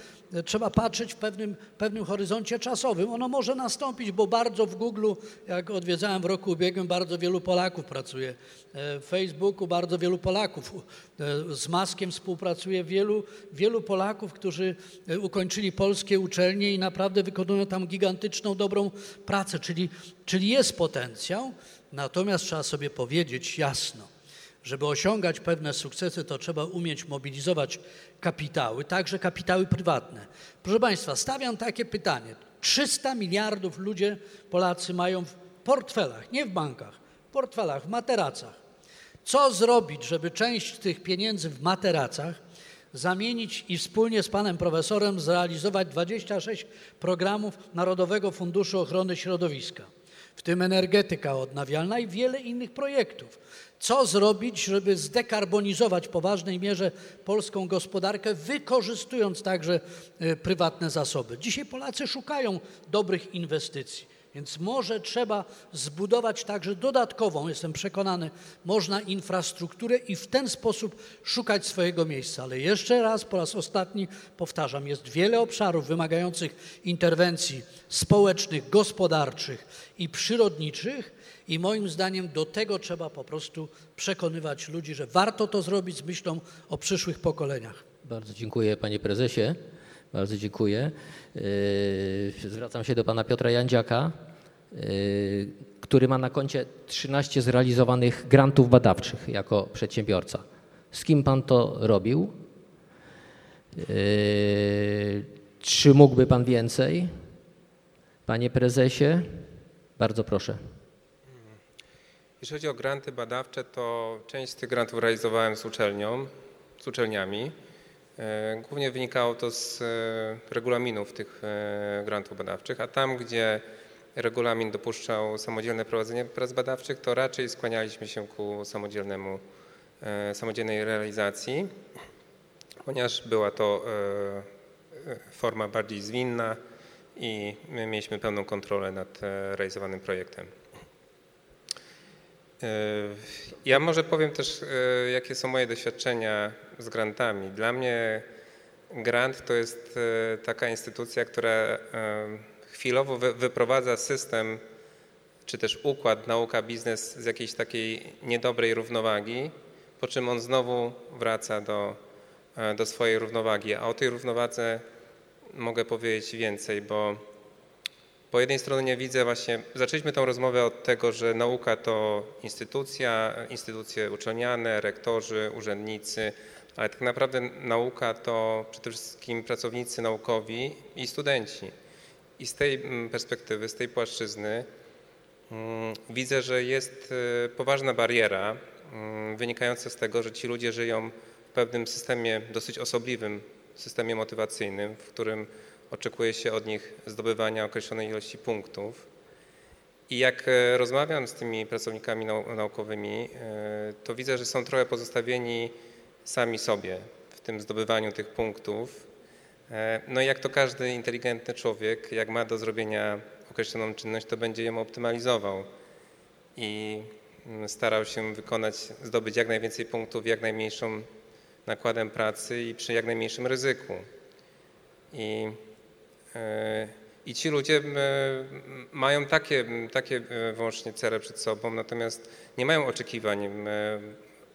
trzeba patrzeć w pewnym, pewnym horyzoncie czasowym. Ono może nastąpić, bo bardzo w Googleu, jak odwiedzałem w roku ubiegłym, bardzo wielu Polaków pracuje. E, W Facebooku bardzo wielu Polaków. E, Z Maskiem współpracuje wielu, wielu Polaków, którzy e, ukończyli polskie uczelnie i naprawdę wykonują tam gigantyczną, dobrą pracę, czyli, czyli jest potencjał. Natomiast trzeba sobie powiedzieć jasno, żeby osiągać pewne sukcesy, to trzeba umieć mobilizować kapitały, także kapitały prywatne. Proszę Państwa, stawiam takie pytanie. 300 miliardów ludzie, Polacy mają w portfelach, nie w bankach, w portfelach, w materacach. Co zrobić, żeby część tych pieniędzy w materacach zamienić i wspólnie z panem profesorem zrealizować 26 programów Narodowego Funduszu Ochrony Środowiska, w tym energetyka odnawialna i wiele innych projektów. Co zrobić, żeby zdekarbonizować w poważnej mierze polską gospodarkę, wykorzystując także e, prywatne zasoby? Dzisiaj Polacy szukają dobrych inwestycji. Więc może trzeba zbudować także dodatkową, jestem przekonany, można infrastrukturę i w ten sposób szukać swojego miejsca. Ale jeszcze raz, po raz ostatni powtarzam, jest wiele obszarów wymagających interwencji społecznych, gospodarczych i przyrodniczych i moim zdaniem do tego trzeba po prostu przekonywać ludzi, że warto to zrobić z myślą o przyszłych pokoleniach. Bardzo dziękuję panie prezesie. Bardzo dziękuję. Yy, Zwracam się do pana Piotra Jandziaka, który ma na koncie 13 zrealizowanych grantów badawczych jako przedsiębiorca. Z kim pan to robił? Yy, Czy mógłby pan więcej? Panie prezesie, bardzo proszę. Jeśli chodzi o granty badawcze, to część z tych grantów realizowałem z uczelnią, z uczelniami. E, Głównie wynikało to z regulaminów tych grantów badawczych, a tam, gdzie regulamin dopuszczał samodzielne prowadzenie prac badawczych, to raczej skłanialiśmy się ku samodzielnemu, e, samodzielnej realizacji, ponieważ była to e, e, forma bardziej zwinna i my mieliśmy pełną kontrolę nad realizowanym projektem. Ja może powiem też, jakie są moje doświadczenia z grantami. Dla mnie grant to jest taka instytucja, która chwilowo wy- wyprowadza system czy też układ nauka-biznes z jakiejś takiej niedobrej równowagi, po czym on znowu wraca do, e, do swojej równowagi. A o tej równowadze mogę powiedzieć więcej, bo po jednej stronie widzę właśnie, zaczęliśmy tę rozmowę od tego, że nauka to instytucja, instytucje uczelniane, rektorzy, urzędnicy, ale tak naprawdę nauka to przede wszystkim pracownicy naukowi i studenci. I z tej mm, perspektywy, z tej płaszczyzny mm, widzę, że jest y, poważna bariera mm, wynikająca z tego, że ci ludzie żyją w pewnym systemie dosyć osobliwym, systemie motywacyjnym, w którym oczekuje się od nich zdobywania określonej ilości punktów. I jak e, rozmawiam z tymi pracownikami nau- naukowymi, e, to widzę, że są trochę pozostawieni sami sobie w tym zdobywaniu tych punktów. E, No i jak to każdy inteligentny człowiek, jak ma do zrobienia określoną czynność, to będzie ją optymalizował i mm, starał się wykonać, zdobyć jak najwięcej punktów, jak najmniejszą nakładem pracy i przy jak najmniejszym ryzyku. I, e, i ci ludzie mają takie, takie e, wyłącznie cele przed sobą, natomiast nie mają oczekiwań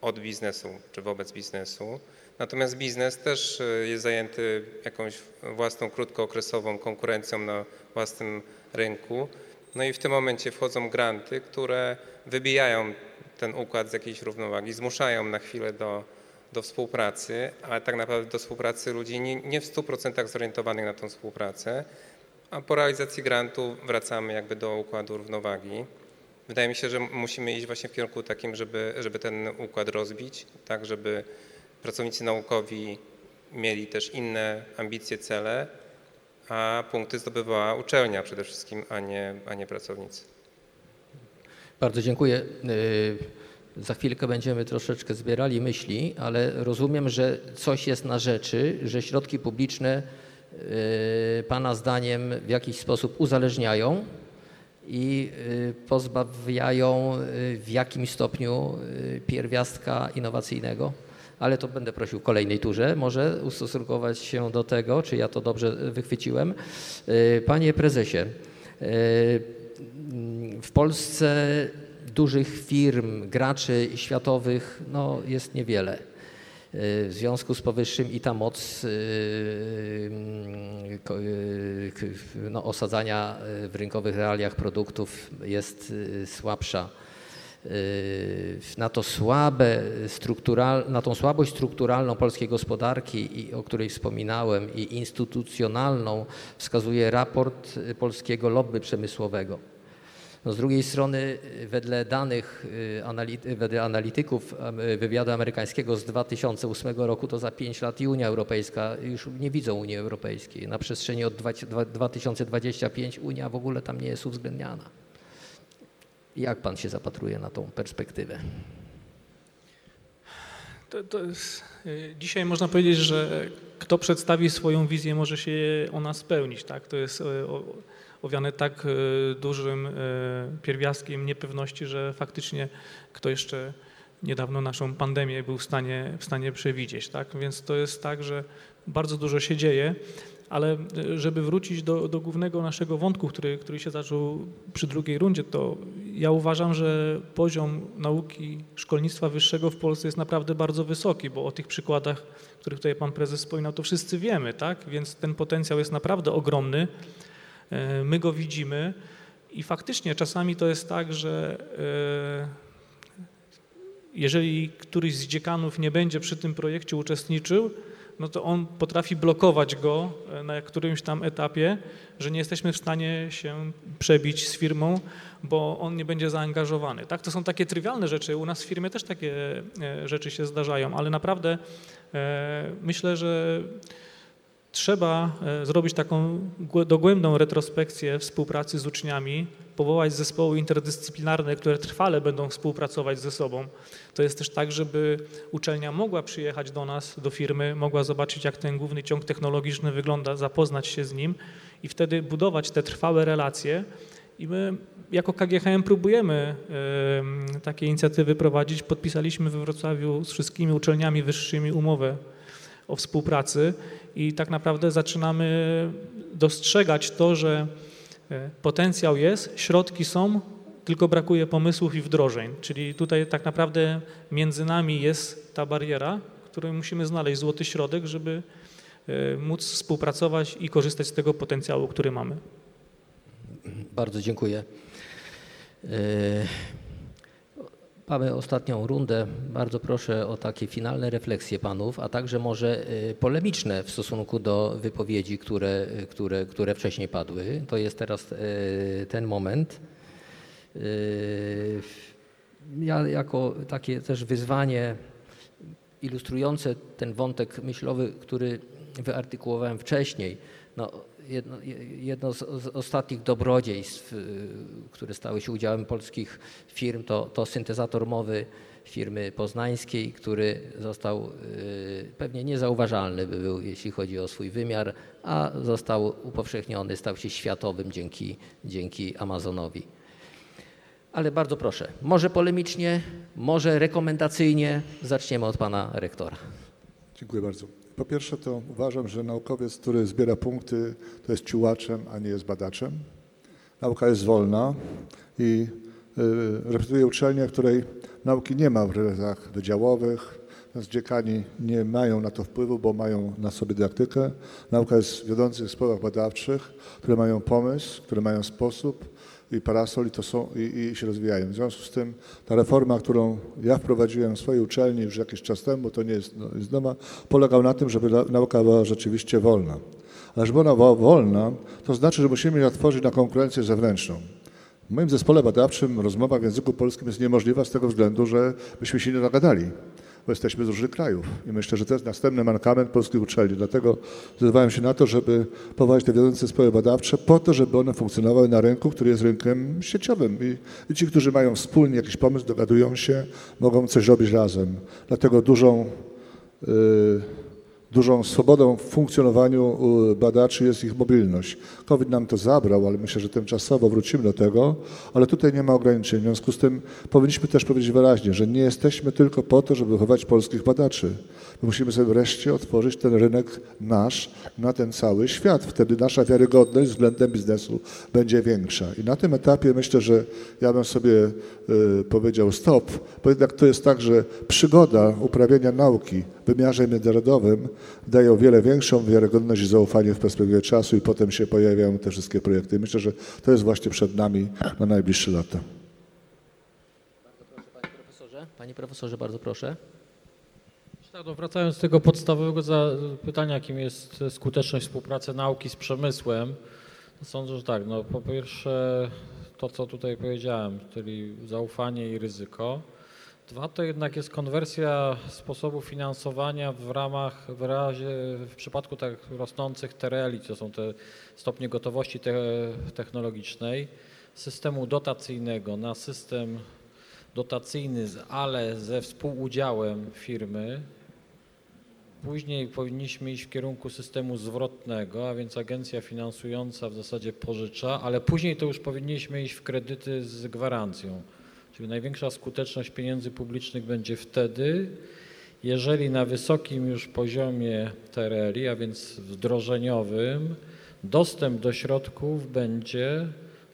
od biznesu czy wobec biznesu. Natomiast biznes też e, jest zajęty jakąś własną krótkookresową konkurencją na własnym rynku. No i w tym momencie wchodzą granty, które wybijają ten układ z jakiejś równowagi, zmuszają na chwilę do, do współpracy, ale tak naprawdę do współpracy ludzi nie, nie w 100% zorientowanych na tą współpracę, a po realizacji grantu wracamy jakby do układu równowagi. Wydaje mi się, że musimy iść właśnie w kierunku takim, żeby, żeby ten układ rozbić, tak żeby pracownicy naukowi mieli też inne ambicje, cele, a punkty zdobywała uczelnia przede wszystkim, a nie, a nie pracownicy. Bardzo dziękuję. Y, Za chwilkę będziemy troszeczkę zbierali myśli, ale rozumiem, że coś jest na rzeczy, że środki publiczne y, Pana zdaniem w jakiś sposób uzależniają i y, pozbawiają w jakimś stopniu pierwiastka innowacyjnego. Ale to będę prosił w kolejnej turze, może ustosunkować się do tego, czy ja to dobrze wychwyciłem. Y, Panie prezesie, y, w Polsce dużych firm, graczy światowych no, jest niewiele. W związku z powyższym i ta moc k- no, osadzania w rynkowych realiach produktów jest słabsza. Y, Na, to słabe struktural, na tą słabość strukturalną polskiej gospodarki, o której wspominałem, i instytucjonalną wskazuje raport polskiego lobby przemysłowego. No z drugiej strony, y, wedle danych y, wedle analityków wywiadu amerykańskiego z 2008 roku, to za 5 lat i Unia Europejska już nie widzą Unii Europejskiej. Na przestrzeni od 20- dwa- 2025 Unia w ogóle tam nie jest uwzględniana. Jak pan się zapatruje na tą perspektywę? To, to jest, y, dzisiaj można powiedzieć, że kto przedstawi swoją wizję, może się ona spełnić. Tak? To jest o- owiane tak y, dużym pierwiastkiem niepewności, że faktycznie kto jeszcze niedawno naszą pandemię był w stanie, w stanie przewidzieć. Tak? Więc to jest tak, że bardzo dużo się dzieje. Ale y, żeby wrócić do, do głównego naszego wątku, który, który się zaczął przy drugiej rundzie, to ja uważam, że poziom nauki szkolnictwa wyższego w Polsce jest naprawdę bardzo wysoki, bo o tych przykładach, których tutaj pan prezes wspominał, to wszyscy wiemy, tak? Więc ten potencjał jest naprawdę ogromny. E, My go widzimy i faktycznie czasami to jest tak, że e, jeżeli któryś z dziekanów nie będzie przy tym projekcie uczestniczył, no to on potrafi blokować go e, na którymś tam etapie, że nie jesteśmy w stanie się przebić z firmą, bo on nie będzie zaangażowany. Tak? To są takie trywialne rzeczy. U nas w firmie też takie e, rzeczy się zdarzają, ale naprawdę e, myślę, że trzeba zrobić taką głę- dogłębną retrospekcję współpracy z uczniami, powołać zespoły interdyscyplinarne, które trwale będą współpracować ze sobą. To jest też tak, żeby uczelnia mogła przyjechać do nas, do firmy, mogła zobaczyć, jak ten główny ciąg technologiczny wygląda, zapoznać się z nim i wtedy budować te trwałe relacje. I my jako KGHM próbujemy em, takie inicjatywy prowadzić. Podpisaliśmy we Wrocławiu z wszystkimi uczelniami wyższymi umowę o współpracy i tak naprawdę zaczynamy dostrzegać to, że potencjał jest, środki są, tylko brakuje pomysłów i wdrożeń. Czyli tutaj tak naprawdę między nami jest ta bariera, której musimy znaleźć złoty środek, żeby e, móc współpracować i korzystać z tego potencjału, który mamy. Bardzo dziękuję. Mamy ostatnią rundę. Bardzo proszę o takie finalne refleksje panów, a także może e, polemiczne w stosunku do wypowiedzi, które, które, które wcześniej padły. To jest teraz e, ten moment. Ja jako takie też wyzwanie ilustrujące ten wątek myślowy, który wyartykułowałem wcześniej. No, jedno, jedno z, z ostatnich dobrodziejstw, y, które stały się udziałem polskich firm, to, to syntezator mowy firmy poznańskiej, który został y, pewnie niezauważalny by był, jeśli chodzi o swój wymiar, a został upowszechniony, stał się światowym dzięki, dzięki Amazonowi. Ale bardzo proszę, może polemicznie, może rekomendacyjnie. Zaczniemy od pana rektora. Dziękuję bardzo. Po pierwsze to uważam, że naukowiec, który zbiera punkty, to jest ciułaczem, a nie jest badaczem. Nauka jest wolna i y, reprezentuje uczelnię, w której nauki nie ma w relacjach wydziałowych, więc dziekani nie mają na to wpływu, bo mają na sobie dydaktykę. Nauka jest w wiodących zespołach badawczych, które mają pomysł, które mają sposób i parasol i, to są, i, i się rozwijają. W związku z tym ta reforma, którą ja wprowadziłem w swojej uczelni już jakiś czas temu, to nie jest, no, jest nowa, polegał na tym, żeby na- nauka była rzeczywiście wolna. Ale żeby ona była wolna, to znaczy, że musimy ją otworzyć na konkurencję zewnętrzną. W moim zespole badawczym rozmowa w języku polskim jest niemożliwa z tego względu, że byśmy się nie dogadali, bo jesteśmy z różnych krajów. I myślę, że to jest następny mankament polskich uczelni. Dlatego zdecydowałem się na to, żeby powołać te wiodące zespoły badawcze po to, żeby one funkcjonowały na rynku, który jest rynkiem sieciowym. I, I ci, którzy mają wspólnie jakiś pomysł, dogadują się, mogą coś robić razem. Dlatego dużą, y, dużą swobodą w funkcjonowaniu badaczy jest ich mobilność. COVID nam to zabrał, ale myślę, że tymczasowo wrócimy do tego, ale tutaj nie ma ograniczeń. W związku z tym powinniśmy też powiedzieć wyraźnie, że nie jesteśmy tylko po to, żeby wychować polskich badaczy. My musimy sobie wreszcie otworzyć ten rynek nasz na ten cały świat. Wtedy nasza wiarygodność względem biznesu będzie większa. I na tym etapie myślę, że ja bym sobie y, powiedział stop, bo jednak to jest tak, że przygoda uprawiania nauki wymiarze międzynarodowym daje o wiele większą wiarygodność i zaufanie w perspektywie czasu i potem się pojawiają te wszystkie projekty. Myślę, że to jest właśnie przed nami na najbliższe lata. Panie profesorze, panie profesorze, bardzo proszę. Tak, no wracając do tego podstawowego za- pytania, jakim jest skuteczność współpracy nauki z przemysłem, to sądzę, że tak, no po pierwsze to, co tutaj powiedziałem, czyli zaufanie i ryzyko. Dwa, to jednak jest konwersja sposobu finansowania w ramach, w razie, w przypadku tak rosnących TRL-i, to są te stopnie gotowości te, technologicznej, systemu dotacyjnego na system dotacyjny, ale ze współudziałem firmy. Później powinniśmy iść w kierunku systemu zwrotnego, a więc agencja finansująca w zasadzie pożycza, ale później to już powinniśmy iść w kredyty z gwarancją. Czyli największa skuteczność pieniędzy publicznych będzie wtedy, jeżeli na wysokim już poziomie TRL-i, a więc wdrożeniowym, dostęp do środków będzie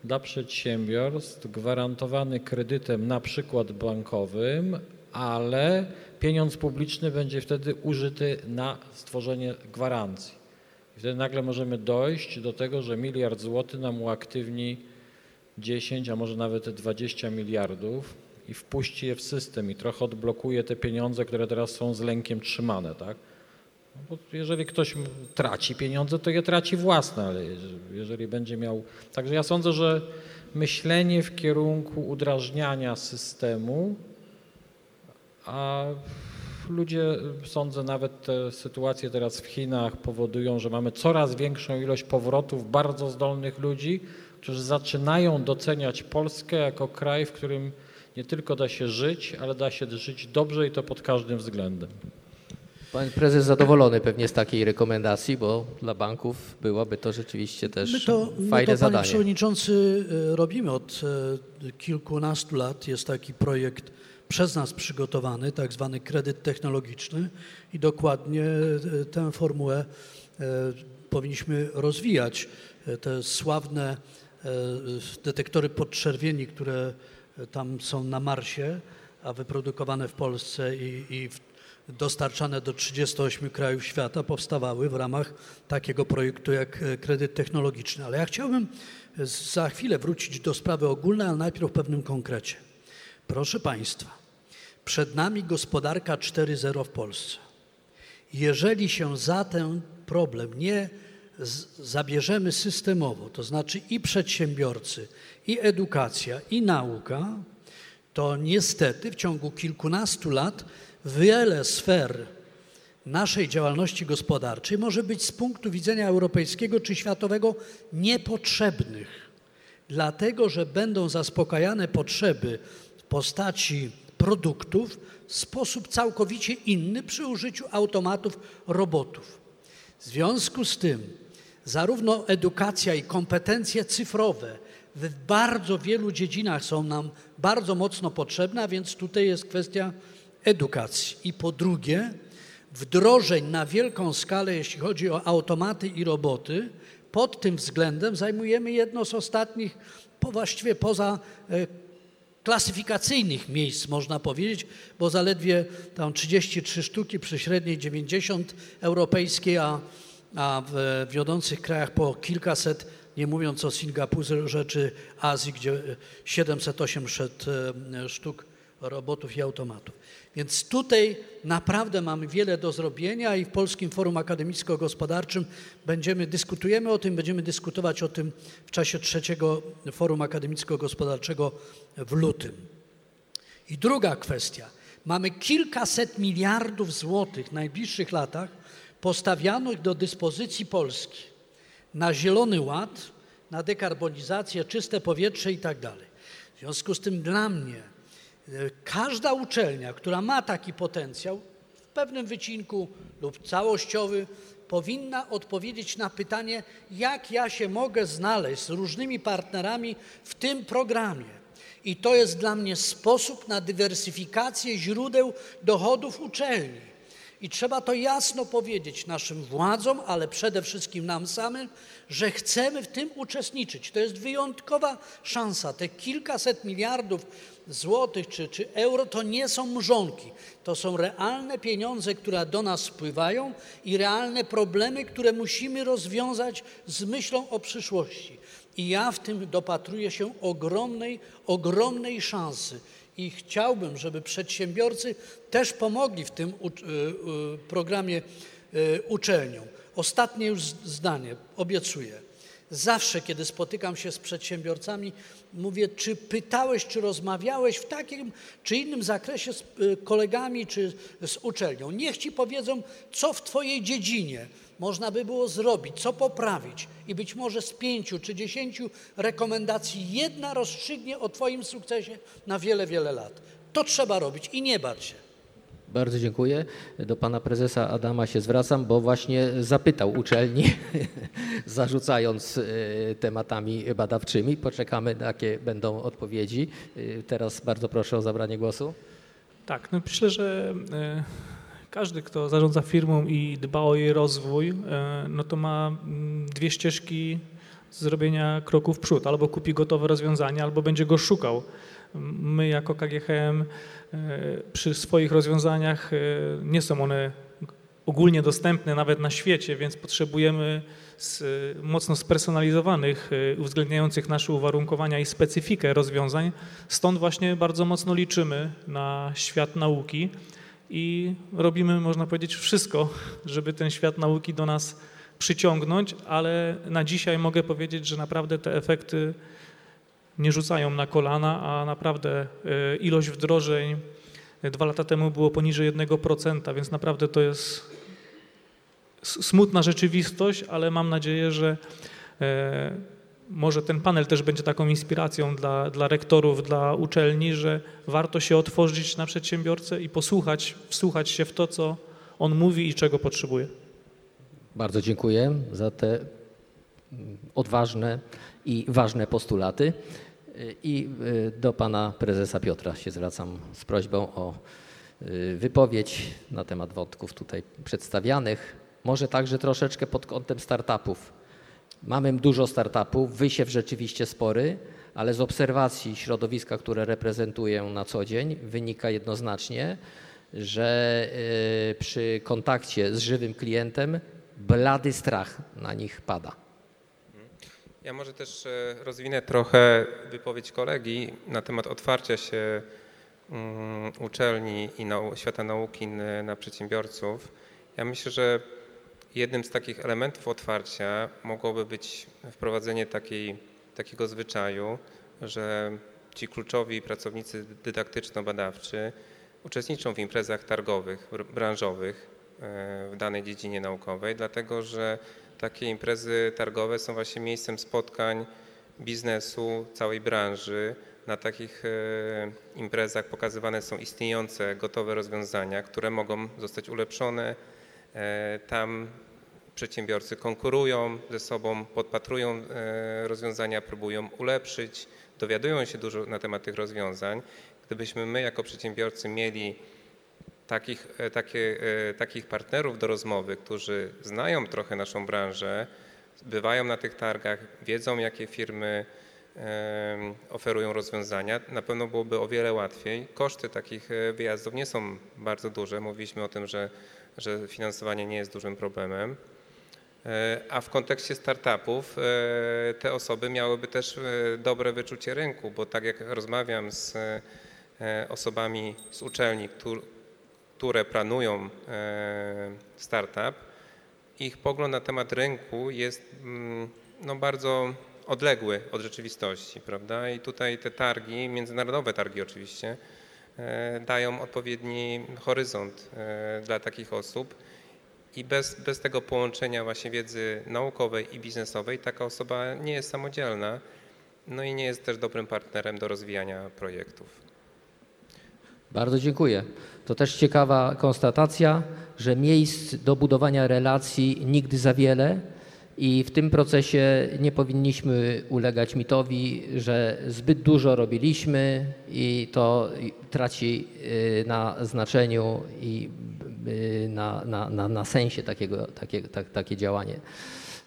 dla przedsiębiorstw gwarantowany kredytem na przykład bankowym, ale pieniądz publiczny będzie wtedy użyty na stworzenie gwarancji. I wtedy nagle możemy dojść do tego, że miliard złotych nam uaktywni 10, a może nawet 20 miliardów i wpuści je w system i trochę odblokuje te pieniądze, które teraz są z lękiem trzymane, tak? No bo jeżeli ktoś traci pieniądze, to je traci własne, ale jeżeli będzie miał. Także ja sądzę, że myślenie w kierunku udrażniania systemu, a ludzie, sądzę, nawet te sytuacje teraz w Chinach powodują, że mamy coraz większą ilość powrotów bardzo zdolnych ludzi, którzy zaczynają doceniać Polskę jako kraj, w którym nie tylko da się żyć, ale da się żyć dobrze i to pod każdym względem. Pan prezes zadowolony pewnie z takiej rekomendacji, bo dla banków byłoby to rzeczywiście też My to, my fajne to panie zadanie. przewodniczący, e, robimy od e, kilkunastu lat. Jest taki projekt przez nas przygotowany, tak zwany kredyt technologiczny i dokładnie e, tę formułę powinniśmy rozwijać. Te sławne detektory podczerwieni, które e, tam są na Marsie, a wyprodukowane w Polsce i, i dostarczane do 38 krajów świata powstawały w ramach takiego projektu jak e, kredyt technologiczny. Ale ja chciałbym e, za chwilę wrócić do sprawy ogólnej, ale najpierw w pewnym konkrecie. Proszę Państwa, przed nami gospodarka 4.0 w Polsce. Jeżeli się za ten problem nie zabierzemy systemowo, to znaczy i przedsiębiorcy, i edukacja, i nauka, to niestety w ciągu kilkunastu lat wiele sfer naszej działalności gospodarczej może być z punktu widzenia europejskiego czy światowego niepotrzebnych, dlatego że będą zaspokajane potrzeby w postaci produktów w sposób całkowicie inny przy użyciu automatów, robotów. W związku z tym zarówno edukacja i kompetencje cyfrowe w bardzo wielu dziedzinach są nam bardzo mocno potrzebne, a więc tutaj jest kwestia edukacji. I po drugie, wdrożeń na wielką skalę, jeśli chodzi o automaty i roboty, pod tym względem zajmujemy jedno z ostatnich, po właściwie poza e, klasyfikacyjnych miejsc, można powiedzieć, bo zaledwie tam 33 sztuki przy średniej 90 europejskiej, a, a w wiodących krajach po kilkaset, nie mówiąc o Singapurze czy Azji, gdzie 700-800 e, sztuk robotów i automatów. Więc tutaj naprawdę mamy wiele do zrobienia i w Polskim Forum Akademicko-Gospodarczym będziemy, dyskutujemy o tym, będziemy dyskutować o tym w czasie trzeciego Forum Akademicko-Gospodarczego w lutym. I druga kwestia. Mamy kilkaset miliardów złotych w najbliższych latach postawionych do dyspozycji Polski na Zielony Ład, na dekarbonizację, czyste powietrze i tak. W związku z tym dla mnie e, każda uczelnia, która ma taki potencjał, pewnym wycinku lub całościowy, powinna odpowiedzieć na pytanie, jak ja się mogę znaleźć z różnymi partnerami w tym programie. I to jest dla mnie sposób na dywersyfikację źródeł dochodów uczelni. I trzeba to jasno powiedzieć naszym władzom, ale przede wszystkim nam samym, że chcemy w tym uczestniczyć. To jest wyjątkowa szansa. Te kilkaset miliardów złotych czy, czy euro to nie są mrzonki. To są realne pieniądze, które do nas spływają i realne problemy, które musimy rozwiązać z myślą o przyszłości. I ja w tym dopatruję się ogromnej, ogromnej szansy. I chciałbym, żeby przedsiębiorcy też pomogli w tym y, y, programie y, uczelniom. Ostatnie już zdanie, obiecuję. Zawsze, kiedy spotykam się z przedsiębiorcami, mówię, czy pytałeś, czy rozmawiałeś w takim czy innym zakresie z kolegami czy z uczelnią. Niech ci powiedzą, co w Twojej dziedzinie można by było zrobić, co poprawić. I być może z pięciu czy dziesięciu rekomendacji jedna rozstrzygnie o Twoim sukcesie na wiele, wiele lat. To trzeba robić i nie bać się. Bardzo dziękuję. Do pana prezesa Adama się zwracam, bo właśnie zapytał uczelni, zarzucając e, tematami badawczymi. Poczekamy, jakie będą odpowiedzi. E, Teraz bardzo proszę o zabranie głosu. Tak, no myślę, że e, każdy, kto zarządza firmą i dba o jej rozwój, e, no to ma mm, dwie ścieżki zrobienia kroku w przód. Albo kupi gotowe rozwiązanie, albo będzie go szukał. My jako KGHM e, przy swoich rozwiązaniach e, nie są one ogólnie dostępne nawet na świecie, więc potrzebujemy mocno spersonalizowanych, uwzględniających nasze uwarunkowania i specyfikę rozwiązań. Stąd właśnie bardzo mocno liczymy na świat nauki i robimy, można powiedzieć, wszystko, żeby ten świat nauki do nas przyciągnąć, ale na dzisiaj mogę powiedzieć, że naprawdę te efekty nie rzucają na kolana, a naprawdę e, ilość wdrożeń e, dwa lata temu było poniżej 1%, więc naprawdę to jest smutna rzeczywistość, ale mam nadzieję, że e, może ten panel też będzie taką inspiracją dla, dla rektorów, dla uczelni, że warto się otworzyć na przedsiębiorcę i posłuchać, wsłuchać się w to, co on mówi i czego potrzebuje. Bardzo dziękuję za te mm, odważne i ważne postulaty. I y, do pana prezesa Piotra się zwracam z prośbą o y, wypowiedź na temat wątków tutaj przedstawianych. Może także troszeczkę pod kątem startupów. Mamy dużo startupów, wysiew rzeczywiście spory, ale z obserwacji środowiska, które reprezentuję na co dzień, wynika jednoznacznie, że y, przy kontakcie z żywym klientem blady strach na nich pada. Ja może też e, rozwinę trochę wypowiedź kolegi na temat otwarcia się mm, uczelni i świata nauki na przedsiębiorców. Ja myślę, że jednym z takich elementów otwarcia mogłoby być wprowadzenie takiej, takiego zwyczaju, że ci kluczowi pracownicy dydaktyczno-badawczy uczestniczą w imprezach targowych, br- branżowych e, w danej dziedzinie naukowej, dlatego że takie imprezy targowe są właśnie miejscem spotkań biznesu, całej branży. Na takich e, imprezach pokazywane są istniejące, gotowe rozwiązania, które mogą zostać ulepszone. E, Tam przedsiębiorcy konkurują ze sobą, podpatrują e, rozwiązania, próbują ulepszyć, dowiadują się dużo na temat tych rozwiązań. Gdybyśmy my jako przedsiębiorcy mieli takich, e, takie, takich partnerów do rozmowy, którzy znają trochę naszą branżę, bywają na tych targach, wiedzą jakie firmy oferują rozwiązania, na pewno byłoby o wiele łatwiej. Koszty takich wyjazdów nie są bardzo duże. Mówiliśmy o tym, że, że finansowanie nie jest dużym problemem. E, A w kontekście startupów e, te osoby miałyby też e, dobre wyczucie rynku, bo tak jak rozmawiam z osobami z uczelni, któr- które planują startup, ich pogląd na temat rynku jest mm, no, bardzo odległy od rzeczywistości, prawda? I tutaj te targi, międzynarodowe targi oczywiście, dają odpowiedni horyzont e, dla takich osób. I bez, bez tego połączenia właśnie wiedzy naukowej i biznesowej taka osoba nie jest samodzielna, no i nie jest też dobrym partnerem do rozwijania projektów. Bardzo dziękuję. To też ciekawa konstatacja, że miejsc do budowania relacji nigdy za wiele i w tym procesie nie powinniśmy ulegać mitowi, że zbyt dużo robiliśmy i to traci y, na znaczeniu i y, na, na, na, na sensie takiego, takie, tak, takie działanie.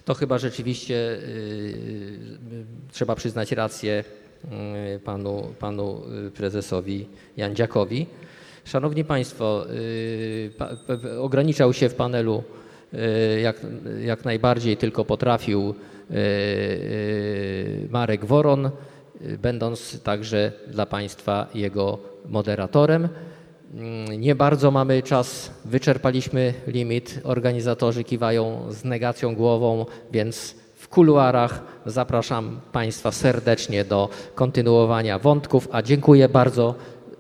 To chyba rzeczywiście y, trzeba przyznać rację panu, panu prezesowi Jandziakowi. Szanowni Państwo, ograniczał się w panelu jak, jak najbardziej tylko potrafił y, y, Marek Woron, y, będąc także dla Państwa jego moderatorem. Mm, Nie bardzo mamy czas, wyczerpaliśmy limit. Organizatorzy kiwają z negacją głową, więc w kuluarach zapraszam Państwa serdecznie do kontynuowania wątków, a dziękuję bardzo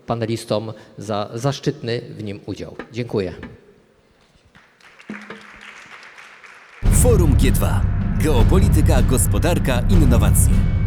panelistom za zaszczytny w nim udział. Dziękuję. Forum G2. Geopolityka, gospodarka, innowacje.